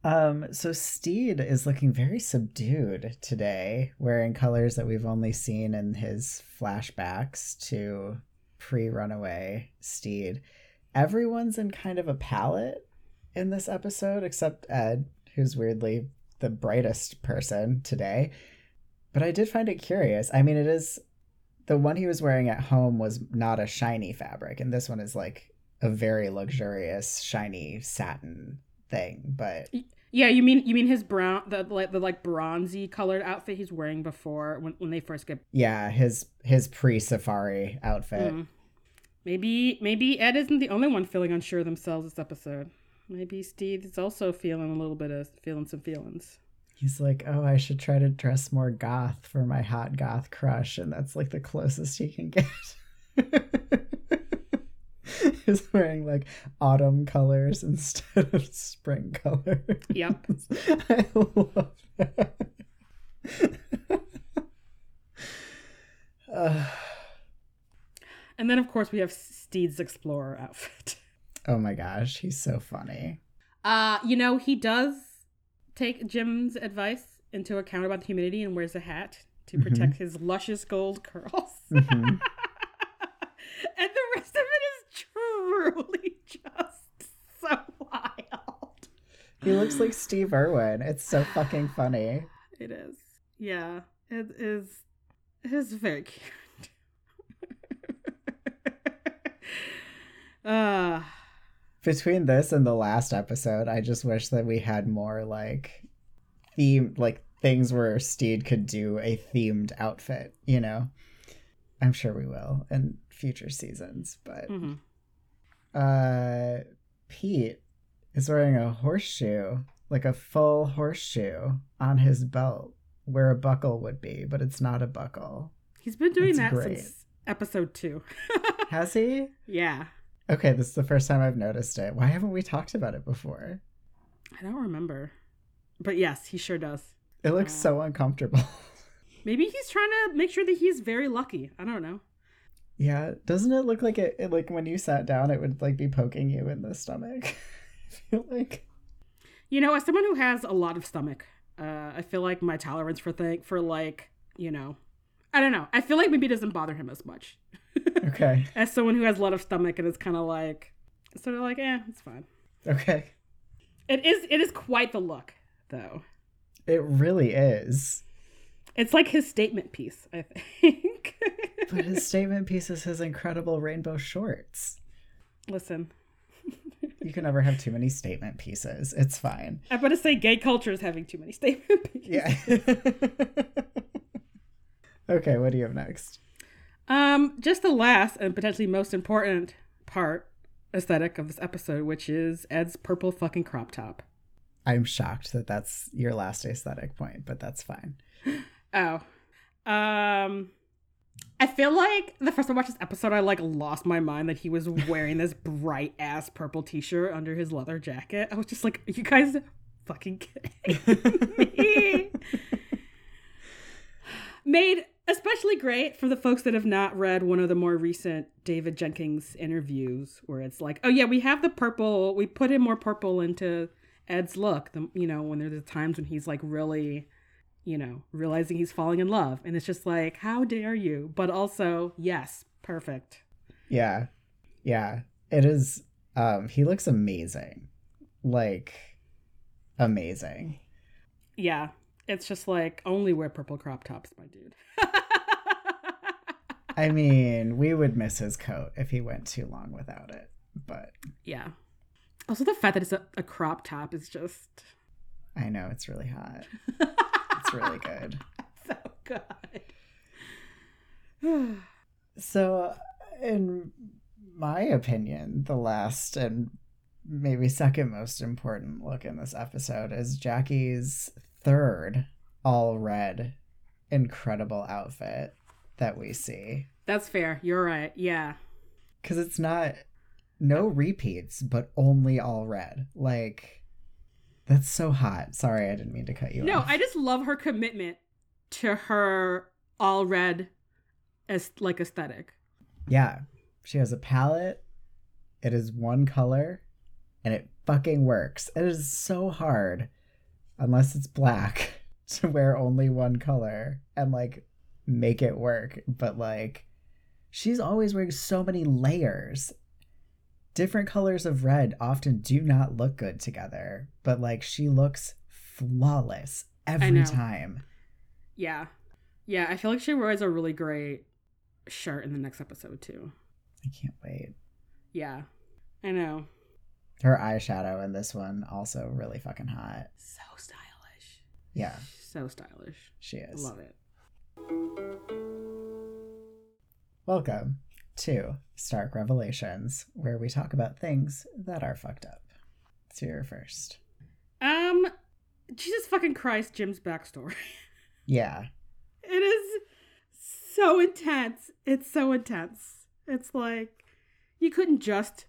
Um, so Stede is looking very subdued today, wearing colors that we've only seen in his flashbacks to pre-runaway Stede. Everyone's in kind of a palette in this episode, except Ed, who's weirdly the brightest person today. But I did find it curious. I mean, it is the one he was wearing at home was not a shiny fabric, and this one is like a very luxurious, shiny satin thing. But Yeah, you mean you mean his brown the like the like bronzy colored outfit he's wearing before when, when they first get yeah, his his pre safari outfit. Mm. maybe maybe Ed isn't the only one feeling unsure of themselves this episode. Maybe Steve is also feeling a little bit of feeling some feelings. He's like, oh, I should try to dress more goth for my hot goth crush, and that's like the closest he can get. He's wearing like autumn colors instead of spring colors. Yep. I love that. Uh, And then of course we have Stede's explorer outfit. oh my gosh, he's so funny. Uh, you know, he does take Jim's advice into account about the humidity and wears a hat to protect his luscious gold curls. Mhm. and the rest of truly just so wild. He looks like Steve Irwin. It's so fucking funny. It is. Yeah, it is. It is very cute. uh, between this and the last episode, I just wish that we had more like theme like things where Stede could do a themed outfit, you know. I'm sure we will in future seasons, but mhm. Uh Pete is wearing a horseshoe, like a full horseshoe on his belt where a buckle would be, but it's not a buckle. he's been doing It's that great. since episode two. Has he? yeah, Okay, this is the first time I've noticed it. Why haven't we talked about it before? I don't remember, but yes, he sure does. It looks Uh, so uncomfortable. Maybe he's trying to make sure that he's very lucky. I don't know. Yeah, doesn't it look like it, it like when you sat down it would like be poking you in the stomach? I feel like You know, as someone who has a lot of stomach, uh, I feel like my tolerance for thing for like you know, I don't know. I feel like maybe it doesn't bother him as much okay. as someone who has a lot of stomach and is kind of like sort of like, eh, it's fine. Okay. It is it is quite the look though. It really is. It's like his statement piece, I think. But his statement piece is his incredible rainbow shorts. Listen, You can never have too many statement pieces. It's fine. I'm about to say gay culture is having too many statement pieces. Yeah. okay, what do you have next? Um, just the last and potentially most important part aesthetic of this episode, which is Ed's purple fucking crop top. I'm shocked that that's your last aesthetic point, but that's fine. Oh. Um I feel like the first time I watched this episode, I like lost my mind that he was wearing this bright ass purple t shirt under his leather jacket. I was just like, Are you guys fucking kidding me? Made especially great for the folks that have not read one of the more recent David Jenkins interviews where it's like, oh yeah, we have the purple, we put in more purple into Ed's look. The, you know, when there's the times when he's like really, you know, realizing he's falling in love. And it's just like, how dare you? But also, yes, perfect. Yeah. Yeah. It is um he looks amazing. Like amazing. Yeah. It's just like only wear purple crop tops, my dude. I mean, we would miss his coat if he went too long without it. But yeah. Also, the fact that it's a, a crop top is just. I know it's really hot. it's really good. So good. so, in my opinion, the last and maybe second most important look in this episode is Jackie's third all red incredible outfit that we see. That's fair. You're right. Yeah. Cuz it's not no repeats, but only all red. Like that's so hot. Sorry, I didn't mean to cut you no, off. I just love her commitment to her all red as like aesthetic. Yeah. She has a palette. It is one color and it fucking works. It is so hard unless it's black to wear only one color and like make it work. But like she's always wearing so many layers. Different colors of red often do not look good together, but like she looks flawless every time. Yeah. Yeah, I feel like she wears a really great shirt in the next episode too. I can't wait. Yeah. I know. Her eyeshadow in this one also really fucking hot. So stylish. Yeah. So stylish. She is. Love it. Welcome to Stark Revelations, where we talk about things that are fucked up. So you're first. Um, Jesus fucking Christ, Jim's backstory. Yeah. It is so intense. It's so intense. It's like you couldn't just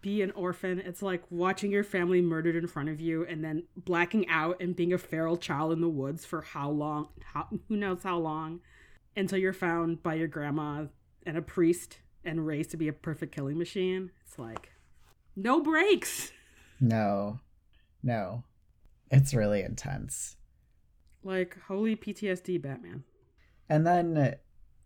be an orphan. It's like watching your family murdered in front of you and then blacking out and being a feral child in the woods for how long, how, who knows how long, until you're found by your grandma and a priest and raised to be a perfect killing machine. It's like no breaks. No. No. It's really intense. Like holy PTSD Batman. And then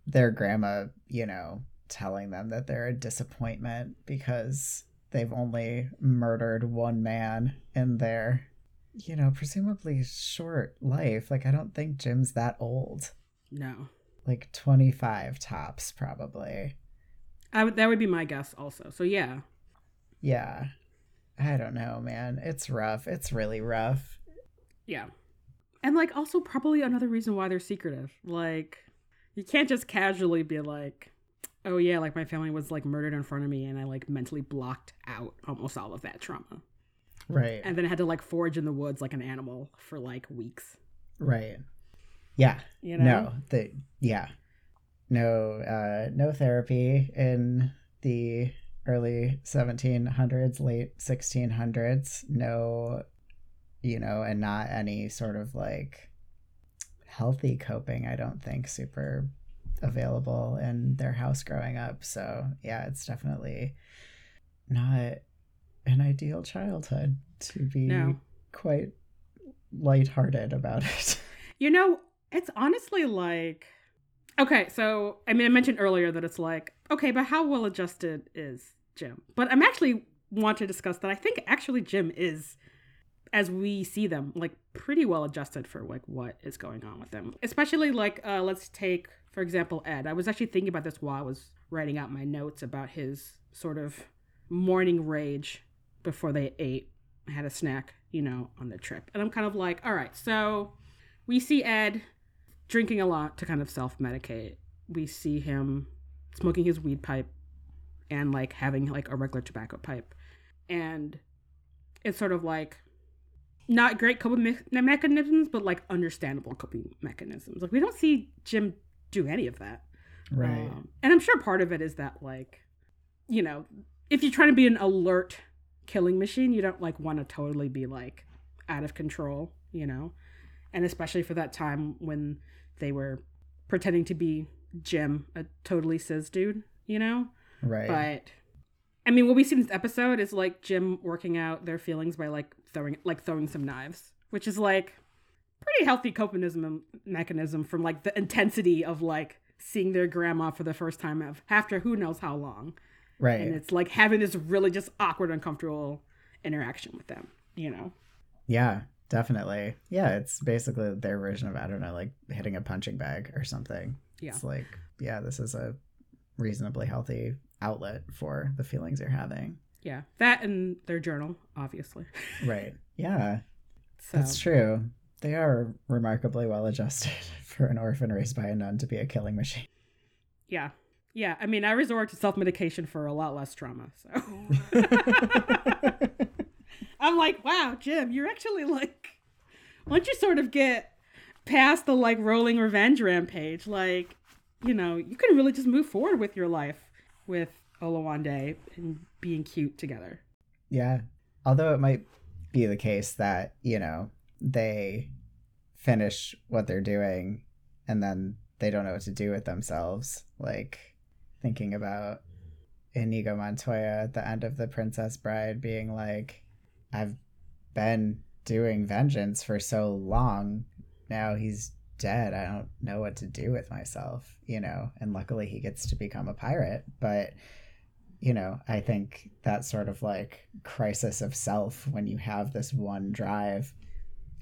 their grandma, you know, telling them that they're a disappointment because they've only murdered one man in their, you know, presumably short life. Like, I don't think Jim's that old. No. Like 25 tops, probably. I would, that would be my guess also. So, yeah. Yeah. I don't know, man. It's rough. It's really rough. Yeah. And, like, also probably another reason why they're secretive. Like, you can't just casually be like, oh yeah, like my family was like murdered in front of me and I like mentally blocked out almost all of that trauma. Right. And then I had to like forage in the woods like an animal for like weeks. Right. Yeah. You know? No. The yeah. No uh no therapy in the early 1700s, late 1600s. No you know, and not any sort of like healthy coping, I don't think super available in their house growing up. So, yeah, it's definitely not an ideal childhood to be No. quite lighthearted about it. You know, it's honestly like okay, so I mean I mentioned earlier that it's like, okay, but how well adjusted is Jim? But I'm actually want to discuss that I think actually Jim is as we see them like pretty well adjusted for like what is going on with them. Especially like uh let's take for example Ed. I was actually thinking about this while I was writing out my notes about his sort of morning rage before they ate had a snack, you know, on the trip. And I'm kind of like, all right, so we see Ed drinking a lot to kind of self medicate. We see him smoking his weed pipe and like having like a regular tobacco pipe. And it's sort of like not great coping me- mechanisms, but like understandable coping mechanisms. Like we don't see Jim do any of that. Right. Um, and I'm sure part of it is that like, you know, if you're trying to be an alert killing machine, you don't like want to totally be like out of control, you know? And especially for that time when they were pretending to be Jim, a totally cis dude, you know? Right. But I mean, what we see in this episode is like Jim working out their feelings by like throwing like throwing some knives, which is like pretty healthy coping mechanism from like the intensity of like seeing their grandma for the first time after who knows how long. Right. And it's like having this really just awkward, uncomfortable interaction with them, you know? Yeah, definitely. Yeah, it's basically their version of, I don't know, like hitting a punching bag or something. Yeah. It's like, yeah, this is a reasonably healthy outlet for the feelings you're having. Yeah. That and their journal, obviously. Right. Yeah. So That's true. They are remarkably well adjusted for an orphan raised by a nun to be a killing machine. yeah. Yeah. I mean, I resort to self medication for a lot less trauma. So I'm like, wow, Jim, you're actually like, once you sort of get past the like rolling revenge rampage, like, you know, you can really just move forward with your life with Oluwande and being cute together. Yeah. Although it might be the case that, you know, they finish what they're doing and then they don't know what to do with themselves. Like thinking about Inigo Montoya at the end of The Princess Bride being like, I've been doing vengeance for so long. Now he's dead. I don't know what to do with myself, you know? And luckily he gets to become a pirate. But, you know, I think that sort of like crisis of self when you have this one drive,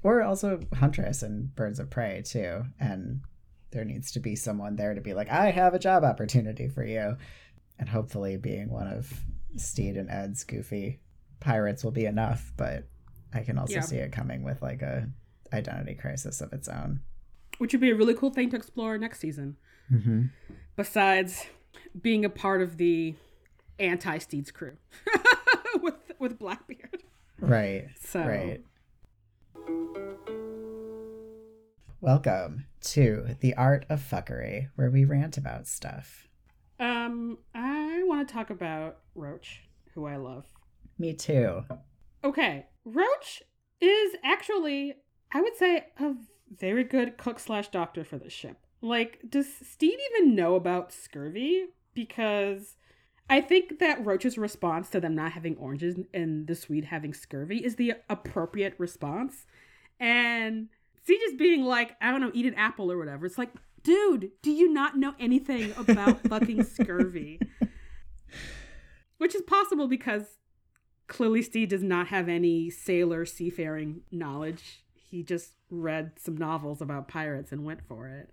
or also Huntress and Birds of Prey too. And there needs to be someone there to be like, I have a job opportunity for you. And hopefully being one of Stede and Ed's goofy pirates will be enough, but I can also Yeah. see it coming with like a identity crisis of its own. Which would be a really cool thing to explore next season. Mm-hmm. Besides being a part of the anti Stedes crew with with Blackbeard. Right. So Right. Welcome to The Art of Fuckery, where we rant about stuff. um I want to talk about Roach, who I love. Me too. Okay, Roach is actually, I would say, a very good cook slash doctor for this ship. Like, does Steve even know about scurvy? Because I think that Roach's response to them not having oranges and the Swede having scurvy is the appropriate response. And see just being like, I don't know, eat an apple or whatever. It's like, dude, do you not know anything about fucking scurvy? Which is possible because clearly Steve does not have any sailor seafaring knowledge. He just read some novels about pirates and went for it.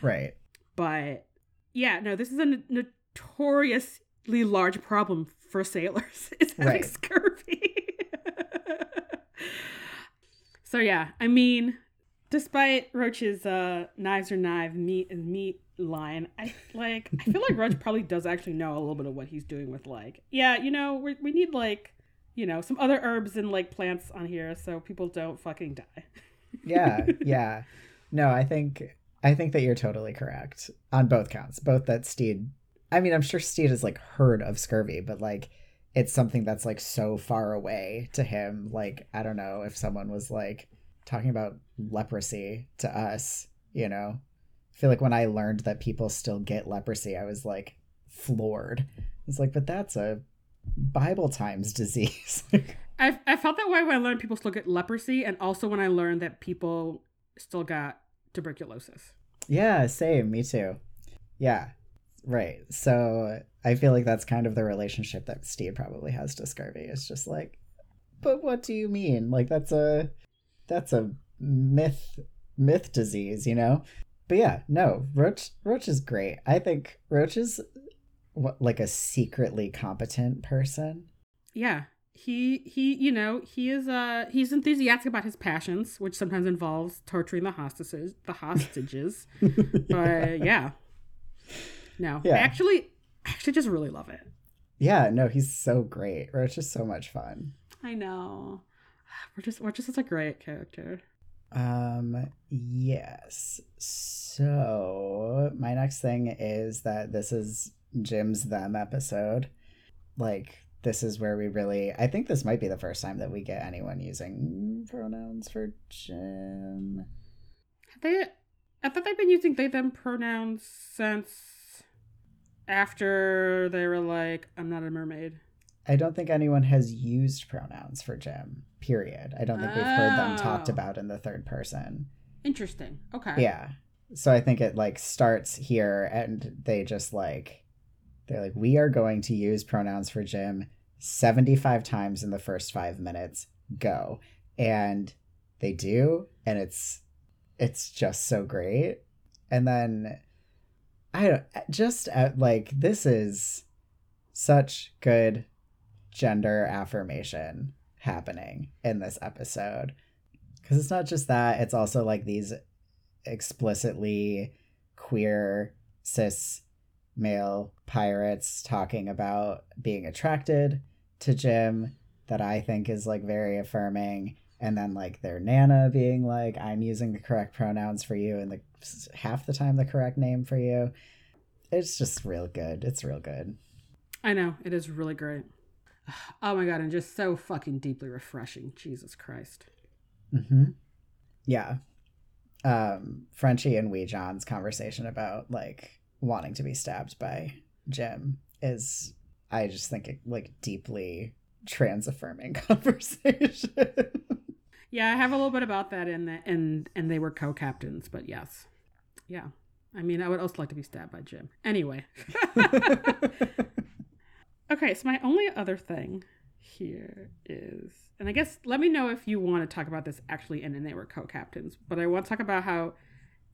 Right. But yeah, no, this is a n- notoriously large problem for sailors. It's having Right. scurvy. so yeah, I mean, despite Roach's uh, knives or knife, meat and meat line, I like. I feel like Roach probably does actually know a little bit of what he's doing with like, yeah, you know, we we need like, you know, some other herbs and like plants on here so people don't fucking die. Yeah. yeah. No, I think I think that you're totally correct on both counts. Both that Stede I mean, I'm sure Stede has like heard of scurvy, but like it's something that's like so far away to him. Like, I don't know if someone was like talking about leprosy to us, you know. I feel like when I learned that people still get leprosy, I was like floored. It's like, but that's a Bible times disease. I I felt that way when I learned people still get leprosy, and also when I learned that people still got tuberculosis. Yeah, same. Me too. Yeah, right. So I feel like that's kind of the relationship that Steve probably has to scurvy. It's just like, but what do you mean? Like that's a that's a myth myth disease, you know? But yeah, no, Roach Roach is great. I think Roach is what like a secretly competent person. Yeah, he he you know he is uh he's enthusiastic about his passions, which sometimes involves torturing the hostages the hostages. But yeah, no, Yeah. I actually I actually just really love it. yeah, no, he's so great. It's just so much fun. I know. We're just we're just such a great character. Um, yes. So, my next thing is that this is Jim's Them episode. Like, this is where we really, I think this might be the first time that we get anyone using pronouns for Jim. Have they I thought they've been using they them pronouns since after they were like, I'm not a mermaid. I don't think anyone has used pronouns for Jim, period. I don't think we've heard them talked Oh. about in the third person. Interesting. Okay. Yeah. So I think it like starts here and they just like they're like we are going to use pronouns for Jim 75 times in the first 5 minutes. Go. And they do and it's it's just so great. And then I don't just uh, like this is such good gender affirmation happening in this episode because it's not just that it's also like these explicitly queer cis male pirates talking about being attracted to Jim that I think is like very affirming and then like their nana being like I'm using the correct pronouns for you and the half the time the correct name for you it's just real good it's real good I know. It is really great. Oh my god, and just so fucking deeply refreshing. Jesus Christ. Mm-hmm. Yeah. Um, Frenchie and Wee John's conversation about like wanting to be stabbed by Jim is, I just think, it, like deeply trans affirming conversation. Yeah, I have a little bit about that in the and and they were co-captains, but yes. Yeah. I mean, I would also like to be stabbed by Jim. Anyway. okay, so my only other thing here is and I guess let me know if you want to talk about this actually in and they were co-captains, but I want to talk about how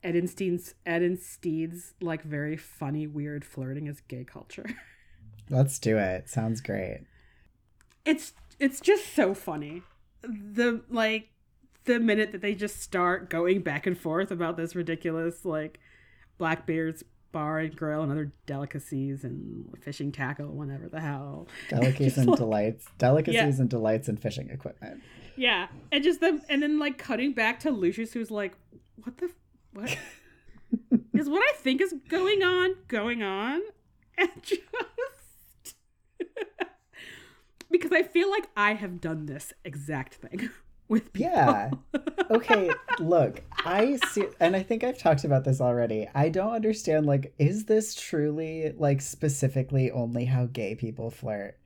Edenstein's Edensteed's like very funny, weird flirting is gay culture. Let's do it. Sounds great. it's it's just so funny the like the minute that they just start going back and forth about this ridiculous like blackbeard's bar and grill and other delicacies and fishing tackle whatever the hell Delicacies and like- delights. Delicacies and delights and fishing equipment. yeah and just them and then like cutting back to lucius who's like what the f- what is what i think is going on going on and just because i feel like i have done this exact thing with people Yeah. Okay, look, I see, and I think I've talked about this already. I don't understand, like, is this truly, like, specifically only how gay people flirt?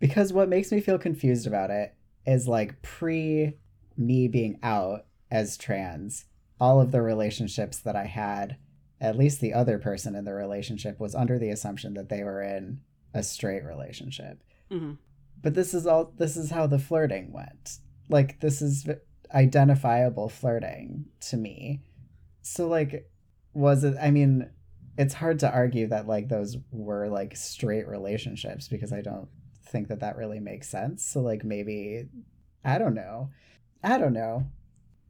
Because what makes me feel confused about it is, like, pre me being out as trans, all of the relationships that I had, at least the other person in the relationship was under the assumption that they were in a straight relationship. Mhm. but this is all this is how the flirting went. Like this is identifiable flirting to me. So like was it i mean it's hard to argue that like those were like straight relationships because i don't think that that really makes sense. So like maybe i don't know. I don't know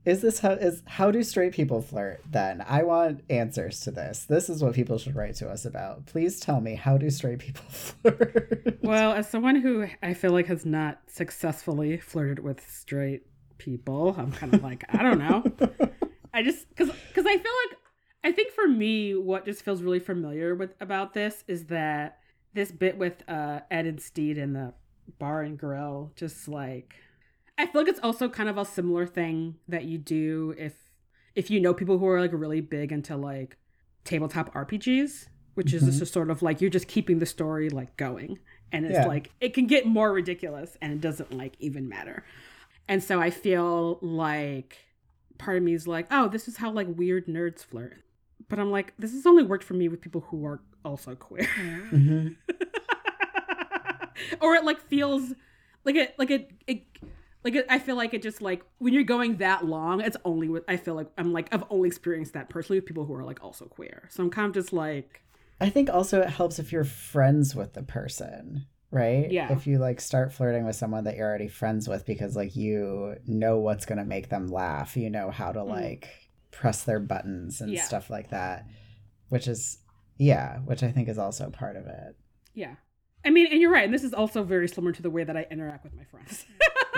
is this how is how do straight people flirt then? I want answers to this. This is what people should write to us about. Please tell me how do straight people flirt? Well, as someone who I feel like has not successfully flirted with straight people, I'm kind of like, I don't know. I just cuz cuz I feel like I think for me what just feels really familiar with about this is that this bit with uh Ed and Stede in the bar and grill just like I feel like it's also kind of a similar thing that you do if if you know people who are like really big into like tabletop RPGs, which is Mhm. just sort of like you're just keeping the story like going and it's Yeah. like it can get more ridiculous and it doesn't like even matter and so i feel like part of me is like oh this is how like weird nerds flirt but i'm like this has only worked for me with people who are also queer Mhm. or it like feels like it like it, it like i feel like it just like when you're going that long it's only with i feel like i'm like i've only experienced that personally with people who are like also queer so i'm kind of just like I think also it helps if you're friends with the person, right? Yeah. If you like start flirting with someone that you're already friends with because like you know what's going to make them laugh, you know how to Mm. like press their buttons and Yeah. stuff like that, which is yeah, which I think is also part of it. yeah i mean and you're right and this is also very similar to the way that i interact with my friends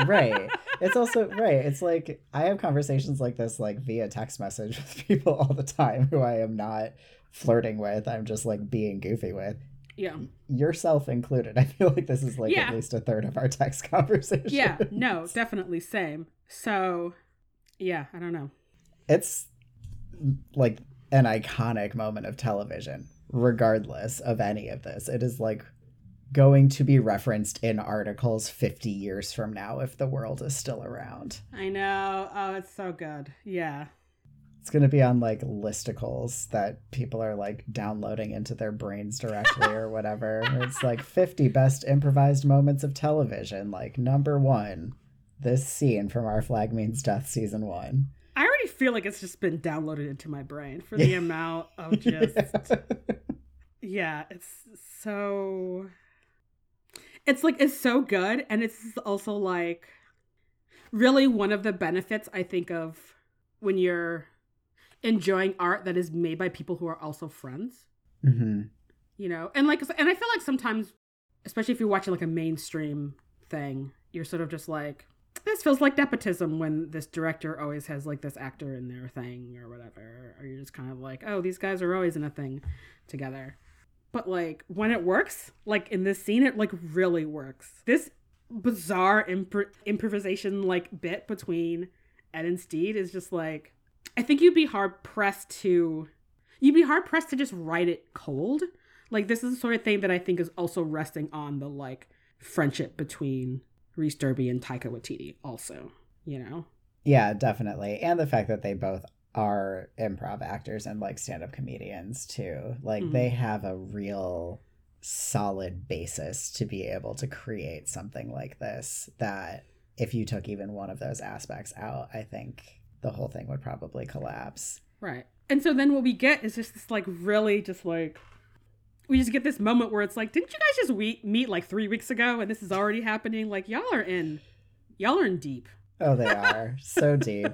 right. It's also right. It's like I have conversations like this like via text message with people all the time who I am not flirting with. I'm just like being goofy with. yeah yourself included. I feel like this is like Yeah. at least a third of our text conversation. yeah no definitely same so yeah i don't know It's like an iconic moment of television, regardless of any of this. It is like going to be referenced in articles 50 years from now if the world is still around. I know. Oh, it's so good. Yeah. It's going to be on like listicles that people are like downloading into their brains directly or whatever. It's like 50 best improvised moments of television. Like number one, this scene from Our Flag Means Death season one. I already feel like it's just been downloaded into my brain for the amount of just. yeah, it's so. It's like, it's so good. And it's also like really one of the benefits I think of when you're enjoying art that is made by people who are also friends. Mm-hmm. You know, and like, and I feel like sometimes, especially if you're watching like a mainstream thing, you're sort of just like, this feels like nepotism when this director always has like this actor in their thing or whatever. Or you're just kind of like, oh, these guys are always in a thing together. But like when it works, like in this scene, it like really works. This bizarre imp- improvisation like bit between Ed and Stede is just like I think you'd be hard pressed to you'd be hard pressed to just write it cold. Like this is the sort of thing that I think is also resting on the like friendship between Rhys Darby and Taika Waititi also, you know? Yeah, definitely. And the fact that they both are improv actors and like stand-up comedians too. Like mm-hmm. they have a real solid basis to be able to create something like this that if you took even one of those aspects out, I think the whole thing would probably collapse. Right. And so then what we get is just this like really just like we just get this moment where it's like, didn't you guys just we- meet like three weeks ago and this is already happening? Like y'all are in, y'all are in deep. Oh, they are so deep.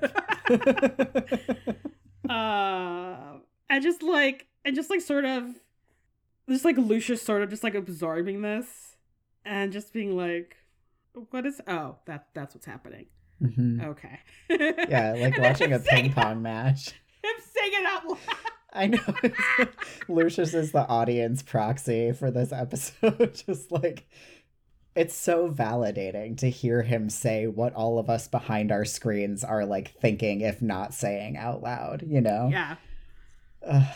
uh, and just like, and just like sort of, just like Lucius sort of just like absorbing this and just being like, what is? Oh, that that's what's happening. Mm-hmm. Okay. yeah, like watching a ping pong match. Him singing out loud. I know. Lucius is the audience proxy for this episode. Just like, it's so validating to hear him say what all of us behind our screens are like thinking, if not saying out loud, you know? Yeah. Uh,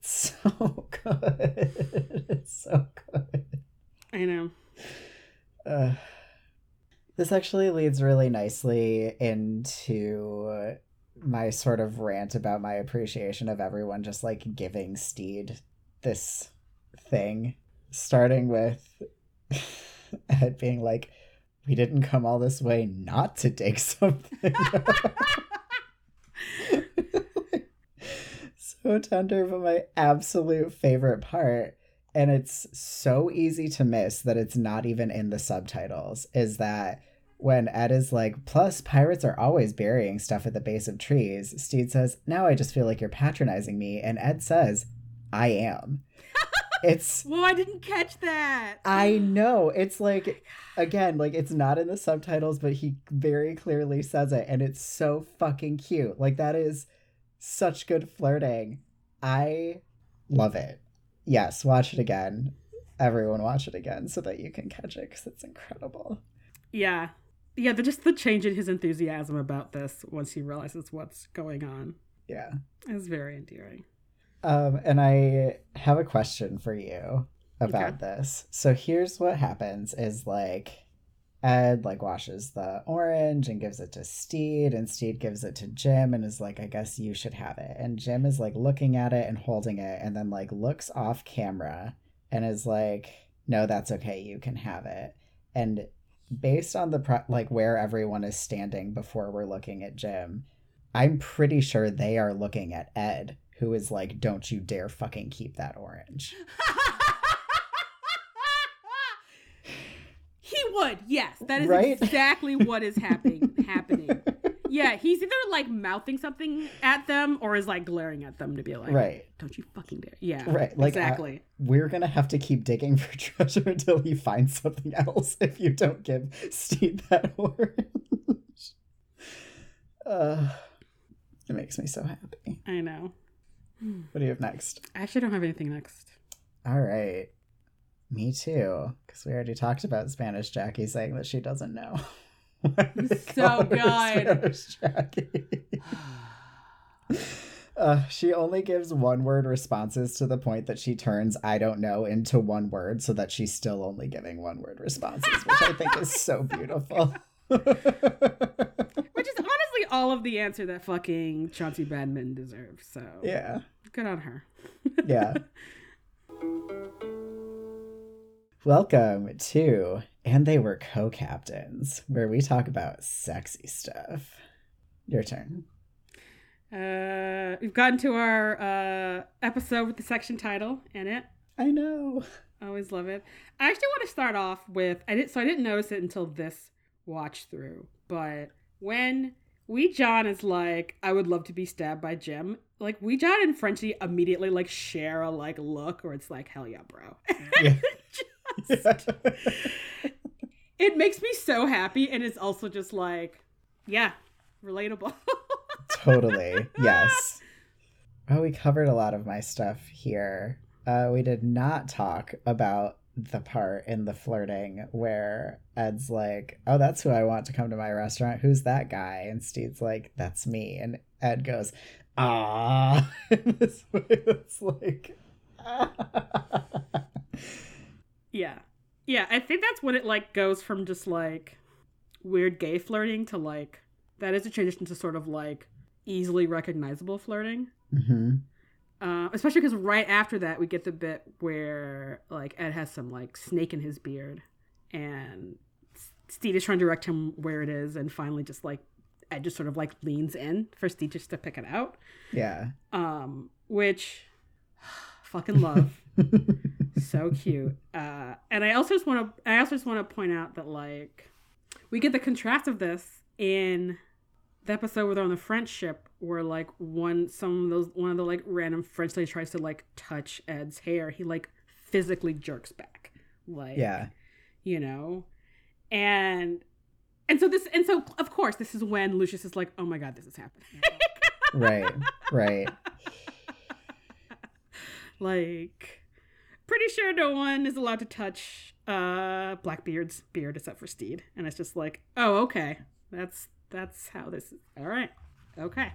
so good. So good. I know. Uh, this actually leads really nicely into my sort of rant about my appreciation of everyone just like giving Stede this thing, starting with Ed being like, "We didn't come all this way not to take something." so tender, but my absolute favorite part, and it's so easy to miss that it's not even in the subtitles, is that when Ed is like, plus pirates are always burying stuff at the base of trees, Stede says, Now I just feel like you're patronizing me. And Ed says, I am. It's Well, I didn't catch that. I know. It's oh like again, like it's not in the subtitles, but he very clearly says it, and it's so fucking cute. Like that is such good flirting. I love it. Yes, watch it again. Everyone watch it again so that you can catch it because it's incredible. Yeah, yeah, the, just the change in his enthusiasm about this once he realizes what's going on. Yeah, is very endearing. Um, and I have a question for you about okay. this. So here's what happens: is like Ed like washes the orange and gives it to Stede, and Stede gives it to Jim and is like, I guess you should have it. And Jim is like looking at it and holding it, and then like looks off camera and is like, No, that's okay, you can have it. And based on the pro- like where everyone is standing before we're looking at Jim, I'm pretty sure they are looking at Ed, who is like, "Don't you dare fucking keep that orange." he would, yes. That is right? exactly what is happening. happening. Yeah, he's either like mouthing something at them or is like glaring at them to be like, right? Don't you fucking dare! Yeah, right. Like exactly. we're gonna have to keep digging for treasure until he finds something else. If you don't give Steve that orange, uh, it makes me so happy. I know. What do you have next? I actually don't have anything next. All right. Me too, because we already talked about Spanish Jackie saying that she doesn't know. so good. Spanish Uh, she only gives one word responses to the point that she turns I don't know into one word so that she's still only giving one word responses, which I think is so beautiful. Which is honestly all of the answer that fucking Chauncey Badman deserves. So yeah. good on her. yeah. Welcome to And They Were Co Captains, where we talk about sexy stuff. Your turn. Uh, we've gotten to our uh, episode with the section title in it. I know. I Always love it. I actually want to start off with I didn't so I didn't notice it until this watch through, but when Wee John is like, I would love to be stabbed by Jim. Like Wee John and Frenchie immediately like share a like look, or it's like, hell yeah, bro. Yeah. Just- it makes me so happy, and it's also just like, yeah, relatable. totally. Yes. Oh, we covered a lot of my stuff here. Uh, we did not talk about the part in the flirting where Ed's like, "Oh, that's who I want to come to my restaurant. Who's that guy?" And Steve's like, "That's me." And Ed goes, "Ah," in this way like, yeah, yeah. I think that's when it like goes from just like weird gay flirting to like that is a transition to sort of like easily recognizable flirting. hmm Uh, especially because right after that we get the bit where like Ed has some like snake in his beard, and Steve is trying to direct him where it is, and finally just like Ed just sort of like leans in for Steve just to pick it out, yeah. um, which fucking love, so cute. Uh, and I also just want to I also just want to point out that like we get the contrast of this in the episode where they're on the French ship, where like one some of those one of the like random French ladies tries to like touch Ed's hair, he like physically jerks back, like Yeah. you know, and and so this and so of course this is when Lucius is like, oh my god, this is happening. Right. Right. like pretty sure no one is allowed to touch uh blackbeard's beard except for stede and it's just like oh okay that's that's how this is all right okay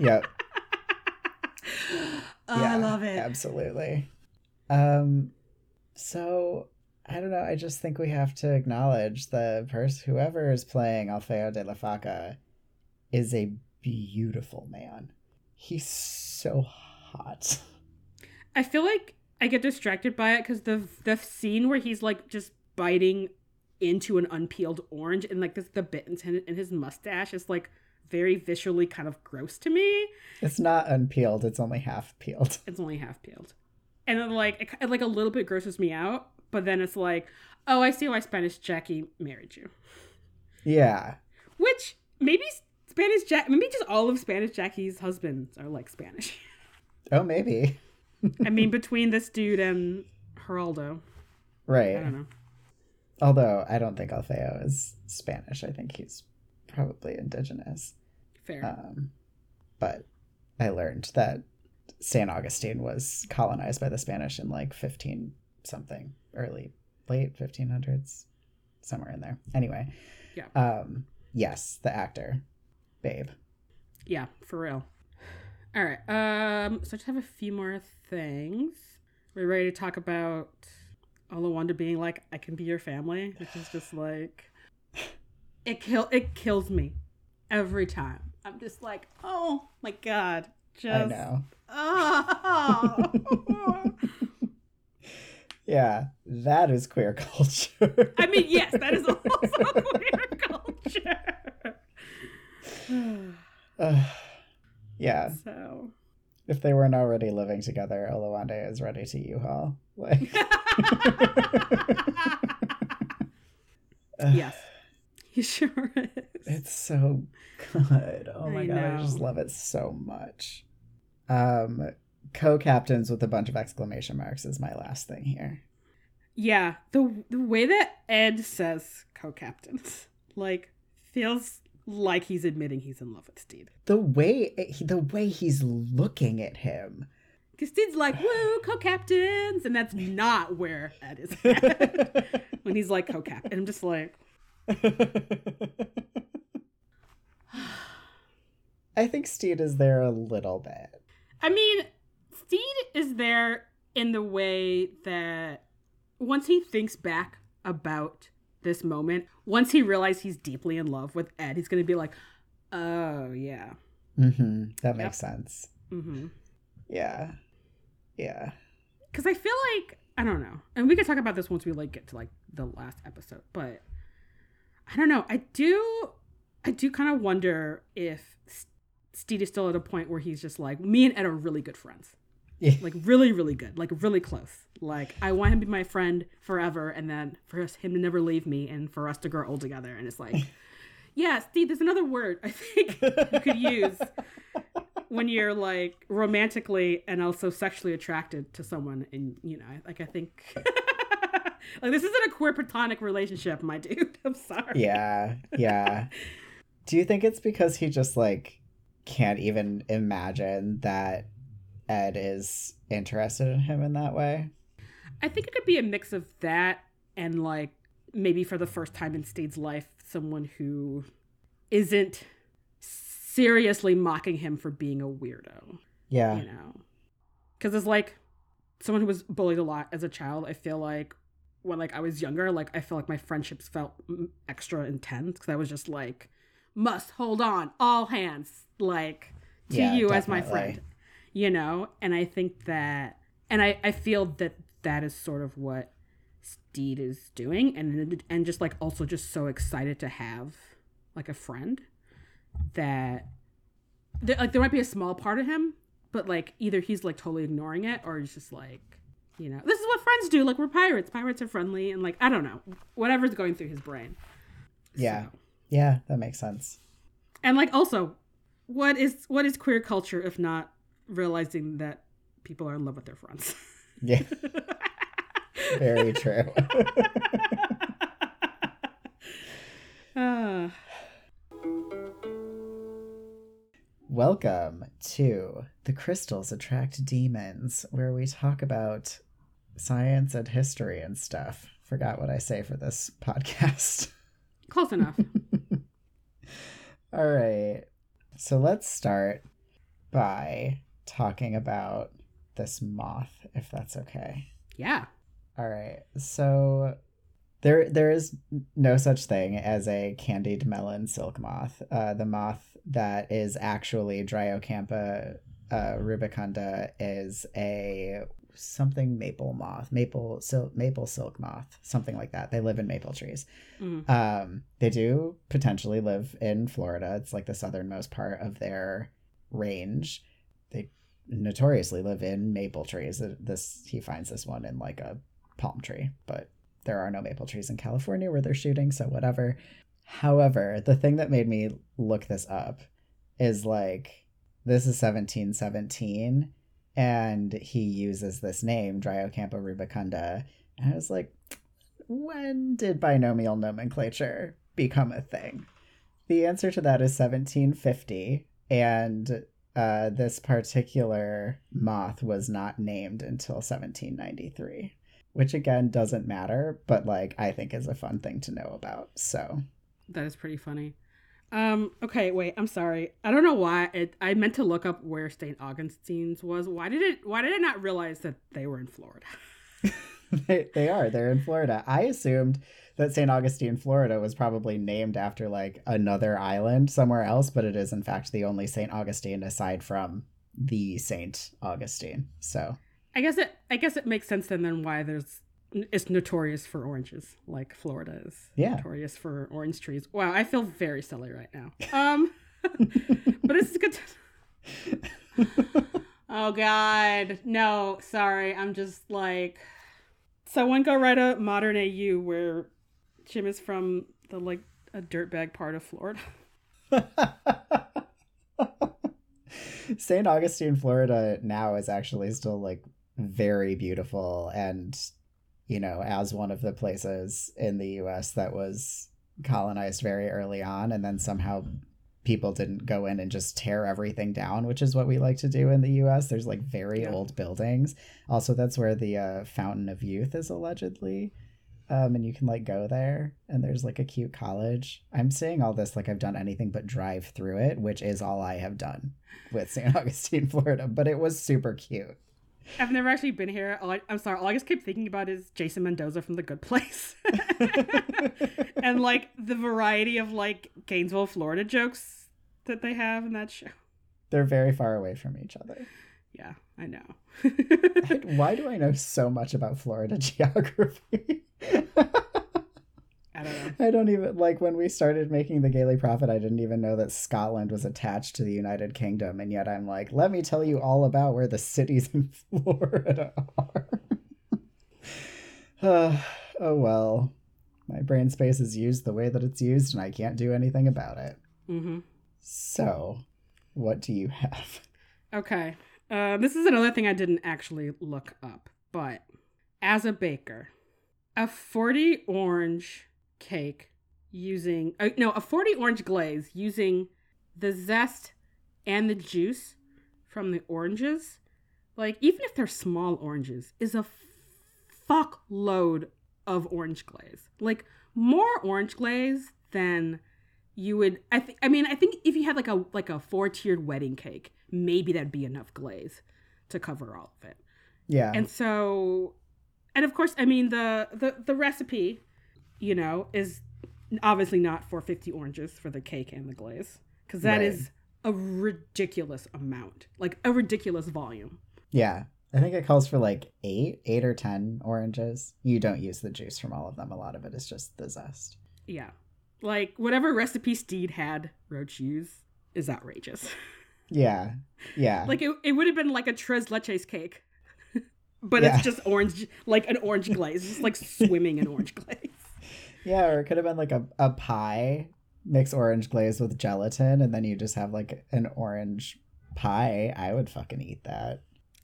Yep. Oh, Yeah, i love it Absolutely. Um so I don't know, I just think we have to acknowledge the person whoever is playing Alfeo de la Faca is a beautiful man. He's so hot. i feel like i get distracted by it because the the scene where he's like just biting into an unpeeled orange and like this the bit in, in his mustache is like very visually kind of gross to me It's not unpeeled, it's only half peeled. it's only half peeled. And then like it, it, like a little bit grosses me out, but then it's like, oh, I see why Spanish Jackie married you. Yeah. Which maybe Spanish Jack, maybe just all of Spanish Jackie's husbands are like Spanish. Oh, maybe. I mean, between this dude and Geraldo, Right. I don't know. Although I don't think Alfeo is Spanish. I think he's probably indigenous. Fair. Um, but I learned that San Augustine was colonized by the Spanish in like 15 something, early, late 1500s, somewhere in there. Anyway. Yeah. Um, yes, the actor, Babe. yeah, for real. All right. Um. So I just have a few more things. We're ready to talk about Oluwande being like, "I can be your family," which is just like, it kill it kills me every time. I'm just like, oh my god, just I know. Oh. Yeah, that is queer culture. I mean, yes, that is also queer culture. Ugh. yeah, so if they weren't already living together, Oluwande is ready to U-Haul. Like, yes, he sure is. It's so good. Oh my I god, I just love it so much. Um co-captains with a bunch of exclamation marks is my last thing here. Yeah, the the way that Ed says co-captains like feels like he's admitting he's in love with Stede. The way the way he's looking at him. Because Stede's like, "Woo, co-captains," and that's not where Ed is at when he's like co-captain. I'm just like, I think Stede is there a little bit. I mean, Stede is there in the way that once he thinks back about this moment, once he realizes he's deeply in love with Ed, he's going to be like, oh, yeah. Mm-hmm. That makes yep. sense. Mm-hmm. Yeah. Yeah. Because I feel like, I don't know. And we can talk about this once we like get to like the last episode, but I don't know. I do, I do kind of wonder if Stede is still at a point where he's just like, me and Ed are really good friends. Yeah. Like really, really good. Like really close. Like I want him to be my friend forever and then for us, him to never leave me and for us to grow old together. And it's like, yeah, Steve, there's another word I think you could use when you're like romantically and also sexually attracted to someone. And, you know, like I think like this isn't a queer platonic relationship, my dude. I'm sorry. Yeah. Yeah. Do you think it's because he just like can't even imagine that Ed is interested in him in that way. I think it could be a mix of that and like maybe for the first time in Stede's life, someone who isn't seriously mocking him for being a weirdo. Yeah. You know? Because it's like someone who was bullied a lot as a child, I feel like when like I was younger, like I feel like my friendships felt extra intense because I was just like, must hold on, all hands, like to yeah, you definitely. as my friend you know and i think that and i i feel that that is sort of what Stede is doing and and just like also just so excited to have like a friend that there, like there might be a small part of him but like either he's like totally ignoring it or he's just like you know this is what friends do like we're pirates pirates are friendly and like i don't know whatever's going through his brain yeah so. yeah that makes sense and like also what is what is queer culture if not realizing that people are in love with their friends. Yeah. Very true. uh. Welcome to The Crystals Attract Demons, where we talk about science and history and stuff. Forgot what I say for this podcast. Close enough. All right. So let's start by talking about this moth, if that's okay. Yeah. All right. So there there is no such thing as a candied melon silk moth. Uh, the moth that is actually Dryocampa uh, rubicunda is a something maple moth, maple silk, maple silk moth, something like that. They live in maple trees. Mm. Um, they do potentially live in Florida. It's like the southernmost part of their range. They notoriously live in maple trees. This he finds this one in like a palm tree, but there are no maple trees in California where they're shooting, so whatever. However, the thing that made me look this up is like this is 1717 and he uses this name Dryocampa rubicunda and I was like when did binomial nomenclature become a thing? The answer to that is 1750 and uh, this particular moth was not named until 1793, which again doesn't matter, but like I think is a fun thing to know about. So that is pretty funny. Um, okay, wait, I'm sorry. I don't know why it, I meant to look up where St. Augustine's was. Why did it why did I not realize that they were in Florida? they, they are. They're in Florida. I assumed that St. Augustine, Florida was probably named after like another island somewhere else, but it is in fact the only St. Augustine aside from the St. Augustine. So I guess it I guess it makes sense then then why there's it's notorious for oranges, like Florida is yeah. notorious for orange trees. Wow, I feel very silly right now. Um but it's good to... Oh god. No, sorry. I'm just like so someone go write a modern AU where Jim is from the like a dirtbag part of Florida. St. Augustine, Florida now is actually still like very beautiful and you know, as one of the places in the US that was colonized very early on and then somehow people didn't go in and just tear everything down, which is what we like to do in the US. There's like very yeah. old buildings. Also, that's where the uh, Fountain of Youth is allegedly Um, and you can like go there and there's like a cute college. I'm saying all this like I've done anything but drive through it, which is all I have done with St. Augustine, Florida, but it was super cute. I've never actually been here. All I, I'm sorry. All I just keep thinking about is Jason Mendoza from The Good Place, and like the variety of like Gainesville, Florida jokes that they have in that show. They're very far away from each other. Yeah, I know. Why do I know so much about Florida geography? I don't know. I don't even like when we started making the Gayly Prophet. I didn't even know that Scotland was attached to the United Kingdom, and yet I'm like, let me tell you all about where the cities in Florida are. uh, oh well, my brain space is used the way that it's used, and I can't do anything about it. Mm-hmm. So, what do you have? Okay. Uh, this is another thing I didn't actually look up, but as a baker, a 40 orange cake using, uh, no, a 40 orange glaze using the zest and the juice from the oranges, like, even if they're small oranges, is a fuck load of orange glaze. Like, more orange glaze than you would i think i mean i think if you had like a like a four tiered wedding cake maybe that'd be enough glaze to cover all of it Yeah. and so and of course i mean the the the recipe you know is obviously not for 50 oranges for the cake and the glaze because that Right. is a ridiculous amount like a ridiculous volume yeah. I think it calls for like eight, eight or ten oranges. You don't use the juice from all of them. A lot of it is just the zest. yeah like whatever recipe stede had roach use is outrageous Yeah. Yeah. Like it, it would have been like a tres leches cake, but Yeah. it's just orange, like an orange glaze, just like swimming in orange glaze. Yeah, or it could have been like a, a pie, mix orange glaze with gelatin, and then you just have like an orange pie. I would fucking eat that.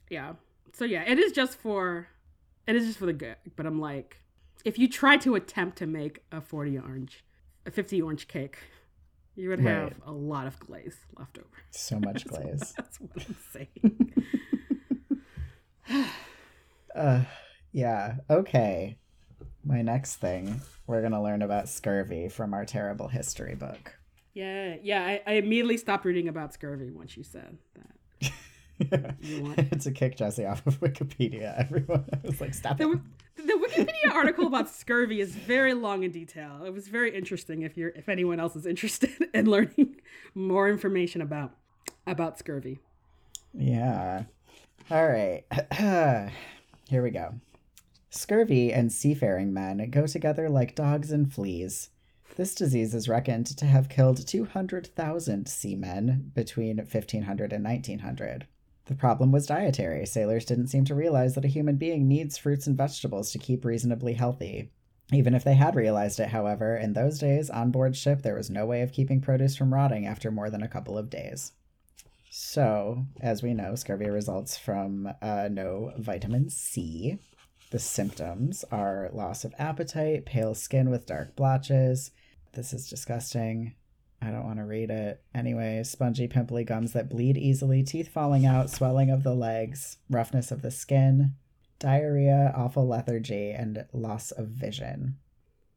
Yeah. So yeah, it is just for, it is just for the good. But I'm like, if you try to attempt to make a 40 orange, a 50 orange cake, you would have Right. a lot of glaze left over. So much glaze. That's what I'm saying. uh, yeah, okay. My next thing, we're going to learn about scurvy from our terrible history book. yeah, yeah. I, I immediately stopped reading about scurvy once you said that. To kick Jesse off of Wikipedia, everyone I was like, stop The, it. the Wikipedia article about scurvy is very long in detail. It was very interesting if you're if anyone else is interested in learning more information about about scurvy. Yeah. All right. Here we go. Scurvy and seafaring men go together like dogs and fleas. This disease is reckoned to have killed 200,000 seamen between 1500 and 1900. The problem was dietary. Sailors didn't seem to realize that a human being needs fruits and vegetables to keep reasonably healthy. Even if they had realized it, however, in those days, on board ship, there was no way of keeping produce from rotting after more than a couple of days. So, as we know, scurvy results from uh, no vitamin C. The symptoms are loss of appetite, pale skin with dark blotches. This is disgusting. I don't want to read it. Anyway, spongy, pimply gums that bleed easily, teeth falling out, swelling of the legs, roughness of the skin, diarrhea, awful lethargy, and loss of vision.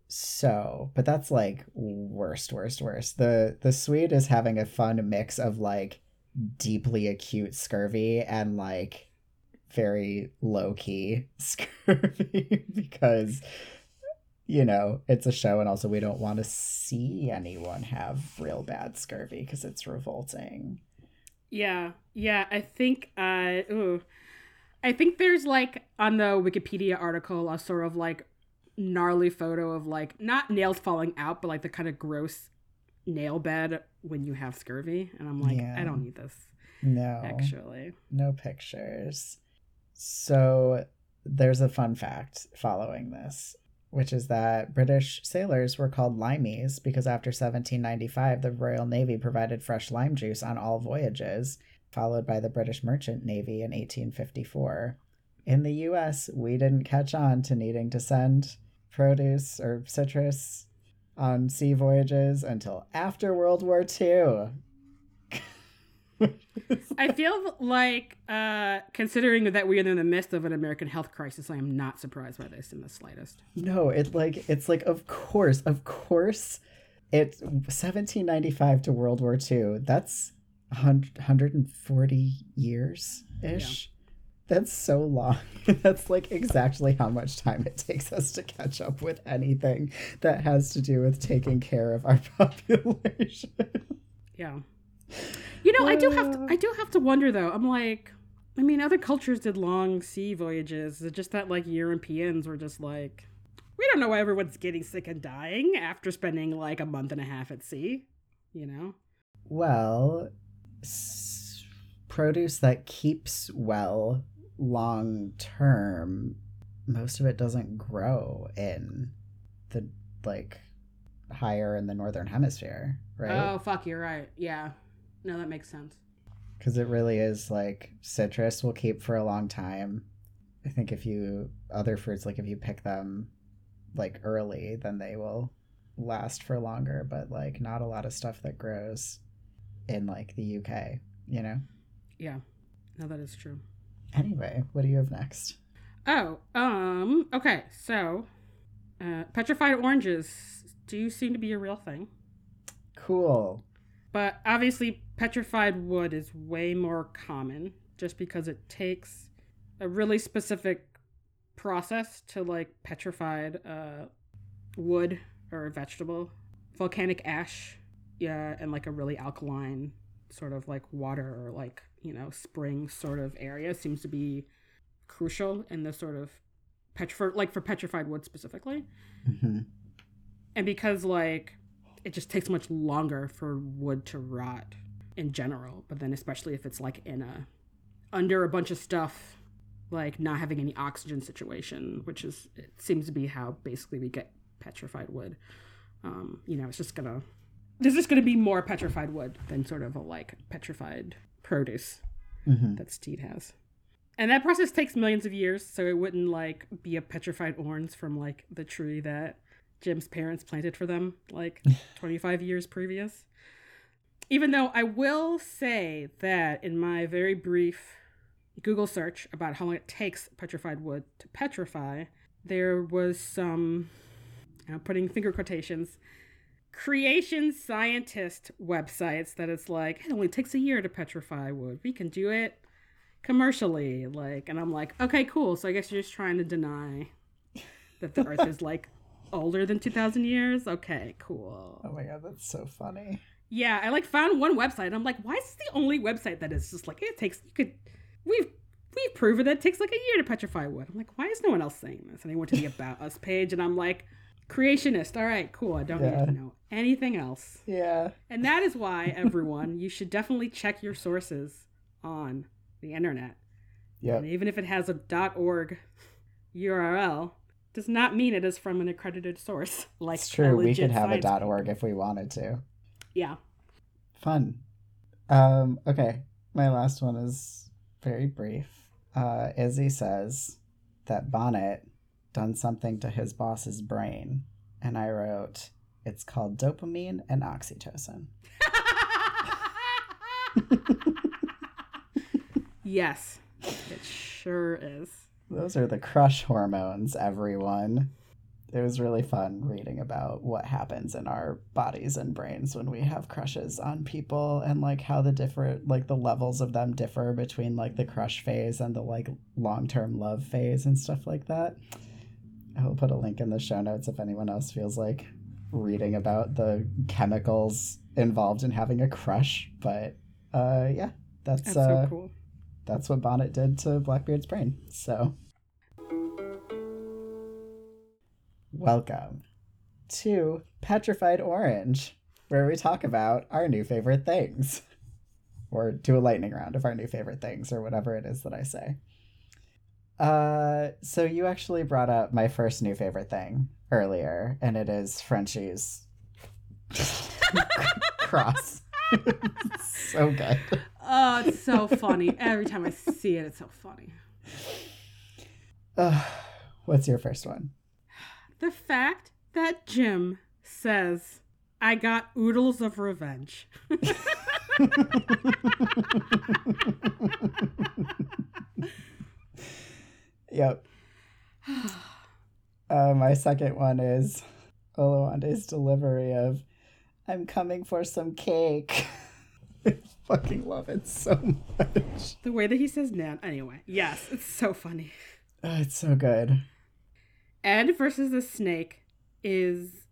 So, but that's like worst, worst, worst. The the Swede is having a fun mix of like deeply acute scurvy and like very low key scurvy because you know it's a show and also we don't want to see anyone have real bad scurvy because it's revolting. Yeah, yeah. I think uh, ooh, I think there's like on the Wikipedia article a sort of like gnarly photo of like not nails falling out, but like the kind of gross nail bed when you have scurvy, and I'm like, Yeah. I don't need this No. actually. No pictures. So there's a fun fact following this, which is that British sailors were called limeys because after 1795, the Royal Navy provided fresh lime juice on all voyages, followed by the British Merchant Navy in 1854. In the US, we didn't catch on to needing to send produce or citrus on sea voyages until after World War II. I feel like, uh, considering that we are in the midst of an American health crisis, I am not surprised by this in the slightest. No, it like it's like of course, of course, it's 1795 to World War II. That's 140 years ish. That's so long. That's like exactly how much time it takes us to catch up with anything that has to do with taking care of our population. Yeah. You know, I do have to, uh. I do have to wonder though. I'm like, I mean, other cultures did long sea voyages. It's just that like Europeans were just like, we don't know why everyone's getting sick and dying after spending like a month and a half at sea. You know. Well, s- produce that keeps well long term, most of it doesn't grow in the like higher in the northern hemisphere, right? Oh fuck, you're right. Yeah. No, that makes sense. because it really is like citrus will keep for a long time. I think if you other fruits like if you pick them like early, then they will last for longer. But like not a lot of stuff that grows in like the UK, you know. Yeah. No, that is true. Anyway, what do you have next? Oh, um, okay. So, uh, petrified oranges do seem to be a real thing. Cool. But obviously, petrified wood is way more common just because it takes a really specific process to like petrified uh, wood or a vegetable, volcanic ash, yeah, and like a really alkaline sort of like water or like, you know, spring sort of area seems to be crucial in the sort of petrified, like for petrified wood specifically. Hmm and because like it just takes much longer for wood to rot in general but then especially if it's like in a under a bunch of stuff like not having any oxygen situation which is it seems to be how basically we get petrified wood um you know it's just gonna there's just gonna be more petrified wood than sort of a like petrified produce hmm that Stede has. And that process takes millions of years, so it wouldn't like be a petrified orange from like the tree that Jim's parents planted for them like 25 years previous. Even though I will say that in my very brief Google search about how long it takes petrified wood to petrify, there was some, I'm putting finger quotations, creation scientist websites that it's like it only takes a year to petrify wood. We can do it commercially, like, and I'm like, okay, cool. So I guess you're just trying to deny that the Earth is like older than 2,000 years. Okay, cool. Oh my god, that's so funny. Yeah, I like found one website. I'm like, why is this the only website that is just like it takes? You could, we've we've proven that it takes like a year to petrify wood. I'm like, why is no one else saying this? And I went to the about us page, and I'm like, creationist. All right, cool. I don't Yeah. need to know anything else. Yeah. And that is why everyone, you should definitely check your sources on the internet. Yeah. And even if it has a .org URL, does not mean it is from an accredited source. Like It's true. We could have a science .org if we wanted to. Yeah. Fun. Um, okay. My last one is very brief. Uh, Izzy says that Bonnet done something to his boss's brain. And I wrote, it's called dopamine and oxytocin. yes, it sure is. Those are the crush hormones, everyone. It was really fun reading about what happens in our bodies and brains when we have crushes on people and like how the different like the levels of them differ between like the crush phase and the like long-term love phase and stuff like that. I will put a link in the show notes if anyone else feels like reading about the chemicals involved in having a crush, but uh yeah, that's, That's uh so cool. that's what Bonnet did to Blackbeard's brain. So, welcome to Petrified Orange, where we talk about our new favorite things, or do a lightning round of our new favorite things, or whatever it is that I say. Uh, so you actually brought up my first new favorite thing earlier, and it is Frenchie's cross. so good. Oh, it's so funny. Every time I see it, it's so funny. Uh, what's your first one? The fact that Jim says, I got oodles of revenge. yep. Uh, my second one is Oluwande's delivery of I'm coming for some cake. I fucking love it so much. The way that he says nan. Anyway, yes, it's so funny. Oh, it's so good. Ed versus the snake is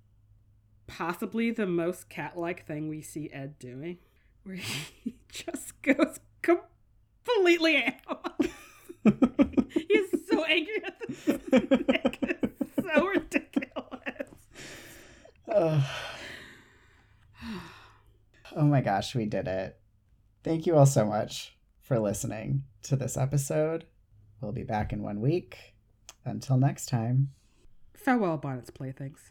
possibly the most cat like thing we see Ed doing, where he just goes completely out. He's so angry at the snake. It's so ridiculous. oh my gosh, we did it. Thank you all so much for listening to this episode. We'll be back in one week. Until next time. Farewell, Bonnet's Playthings.